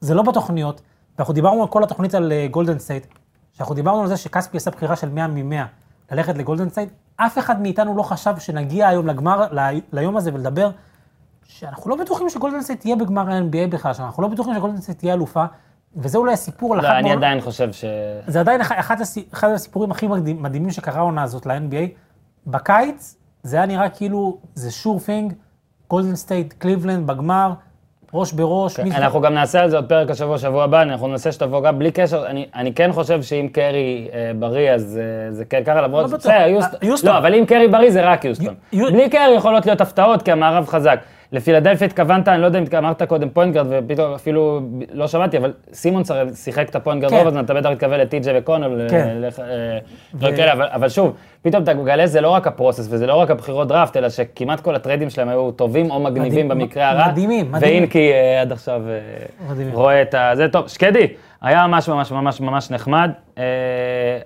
Speaker 3: זה לא בתוכניות, ואנחנו דיברנו על כל התוכנית על גולדן סטייט, שאנחנו דיברנו על זה שכספי עשה בחירה של 100 מ-100 ללכת לגולדן סטייט, אף אחד מאיתנו לא חשב שנגיע היום לגמר, ל- ליום הזה ולדבר, שאנחנו לא בטוחים שגולדן סטייט תהיה בגמר ה-NBA בכלל, שאנחנו לא בטוחים שגולדן סטייט תהיה אלופה, וזה אולי הסיפור על
Speaker 1: לא, אני
Speaker 3: מהעונות-
Speaker 1: עדיין חושב ש...
Speaker 3: זה עדיין אחד, אחד, אחד הסיפורים הכי מדהים- מדהימים שקרה העונה הזאת ל-NBA. בקיץ זה היה נראה כאילו זה sure thing, גולדן סטייט, קליבלנד בגמר, ראש בראש. זה-
Speaker 1: כן, אנחנו גם נעשה על זה עוד פרק השבוע, שבוע הבא, אנחנו ננסה שתבוא גם בלי קשר, אני, אני כן חושב שאם קרי אה, בריא, אז אה, זה כן ככה, למרות,
Speaker 3: לא בטוח. אה, יוסטון.
Speaker 1: לא, אבל אם קרי בריא זה רק יוסטון.
Speaker 3: יו-
Speaker 1: בלי קרי יכולות להיות הפתעות, כי המערב חזק. לפילדלפיה התכוונת, אני לא יודע אם אמרת קודם point guard, ופתאום אפילו לא שמעתי, אבל סימונס הרי שיחק את ה point guard
Speaker 3: כן.
Speaker 1: רוב הזמן, אתה בטח מתכוון לטי.ג'יי מקונל,
Speaker 3: כן.
Speaker 1: אה, כאלה, אבל- אבל שוב, פתאום אתה מגלה זה לא רק ה process וזה לא רק הבחירות דראפט, אלא שכמעט כל הטריידים שלהם היו טובים או מגניבים
Speaker 3: מדהים,
Speaker 1: במקרה הרע.
Speaker 3: מדהימים, מדהימים.
Speaker 1: והינקי אה, עד עכשיו אה,
Speaker 3: מדהימים.
Speaker 1: רואה את ה... זה טוב. שקדי, היה ממש ממש ממש ממש נחמד.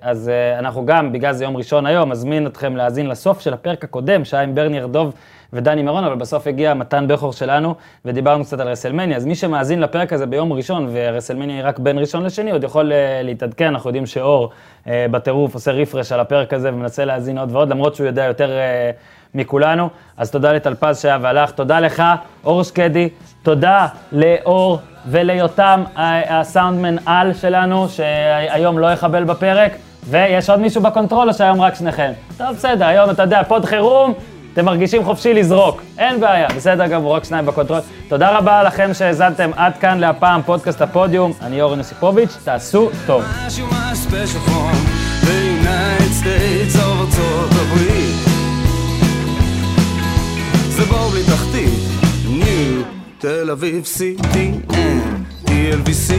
Speaker 1: אז אנחנו גם, בגלל זה יום ראשון היום, מזמין אתכם להאזין לסוף של הפרק הקודם, שהיה עם ברני ארדוב ודני מירון, אבל בסוף הגיע מתן בכור שלנו, ודיברנו קצת על רסלמניה. אז מי שמאזין לפרק הזה ביום ראשון, ורסלמניה היא רק בין ראשון לשני, עוד יכול אה, להתעדכן, אנחנו יודעים שאור אה, בטירוף עושה refresh על הפרק הזה ומנסה להאזין עוד ועוד, למרות שהוא יודע יותר אה, מכולנו. אז תודה לטלפז שהיה והלך, תודה לך, אור שקדי, תודה לאור וליותם, הסאונדמן-על שלנו, שהיום לא יחבל בפרק, ויש עוד מישהו ב control או שהיום רק שניכם? טוב, בסדר, היום אתה יודע, פוד חירום, אתם מרגישים חופשי לזרוק, אין בעיה, בסדר גמור, רק שניים בקונטרול. תודה רבה לכם שהאזנתם עד כאן להפעם, פודקאסט הפודיום, אני אורן יוסיפוביץ', תעשו טוב.
Speaker 4: זה בור בלי תחתית, ניו, תל אביב, CTN, TLVC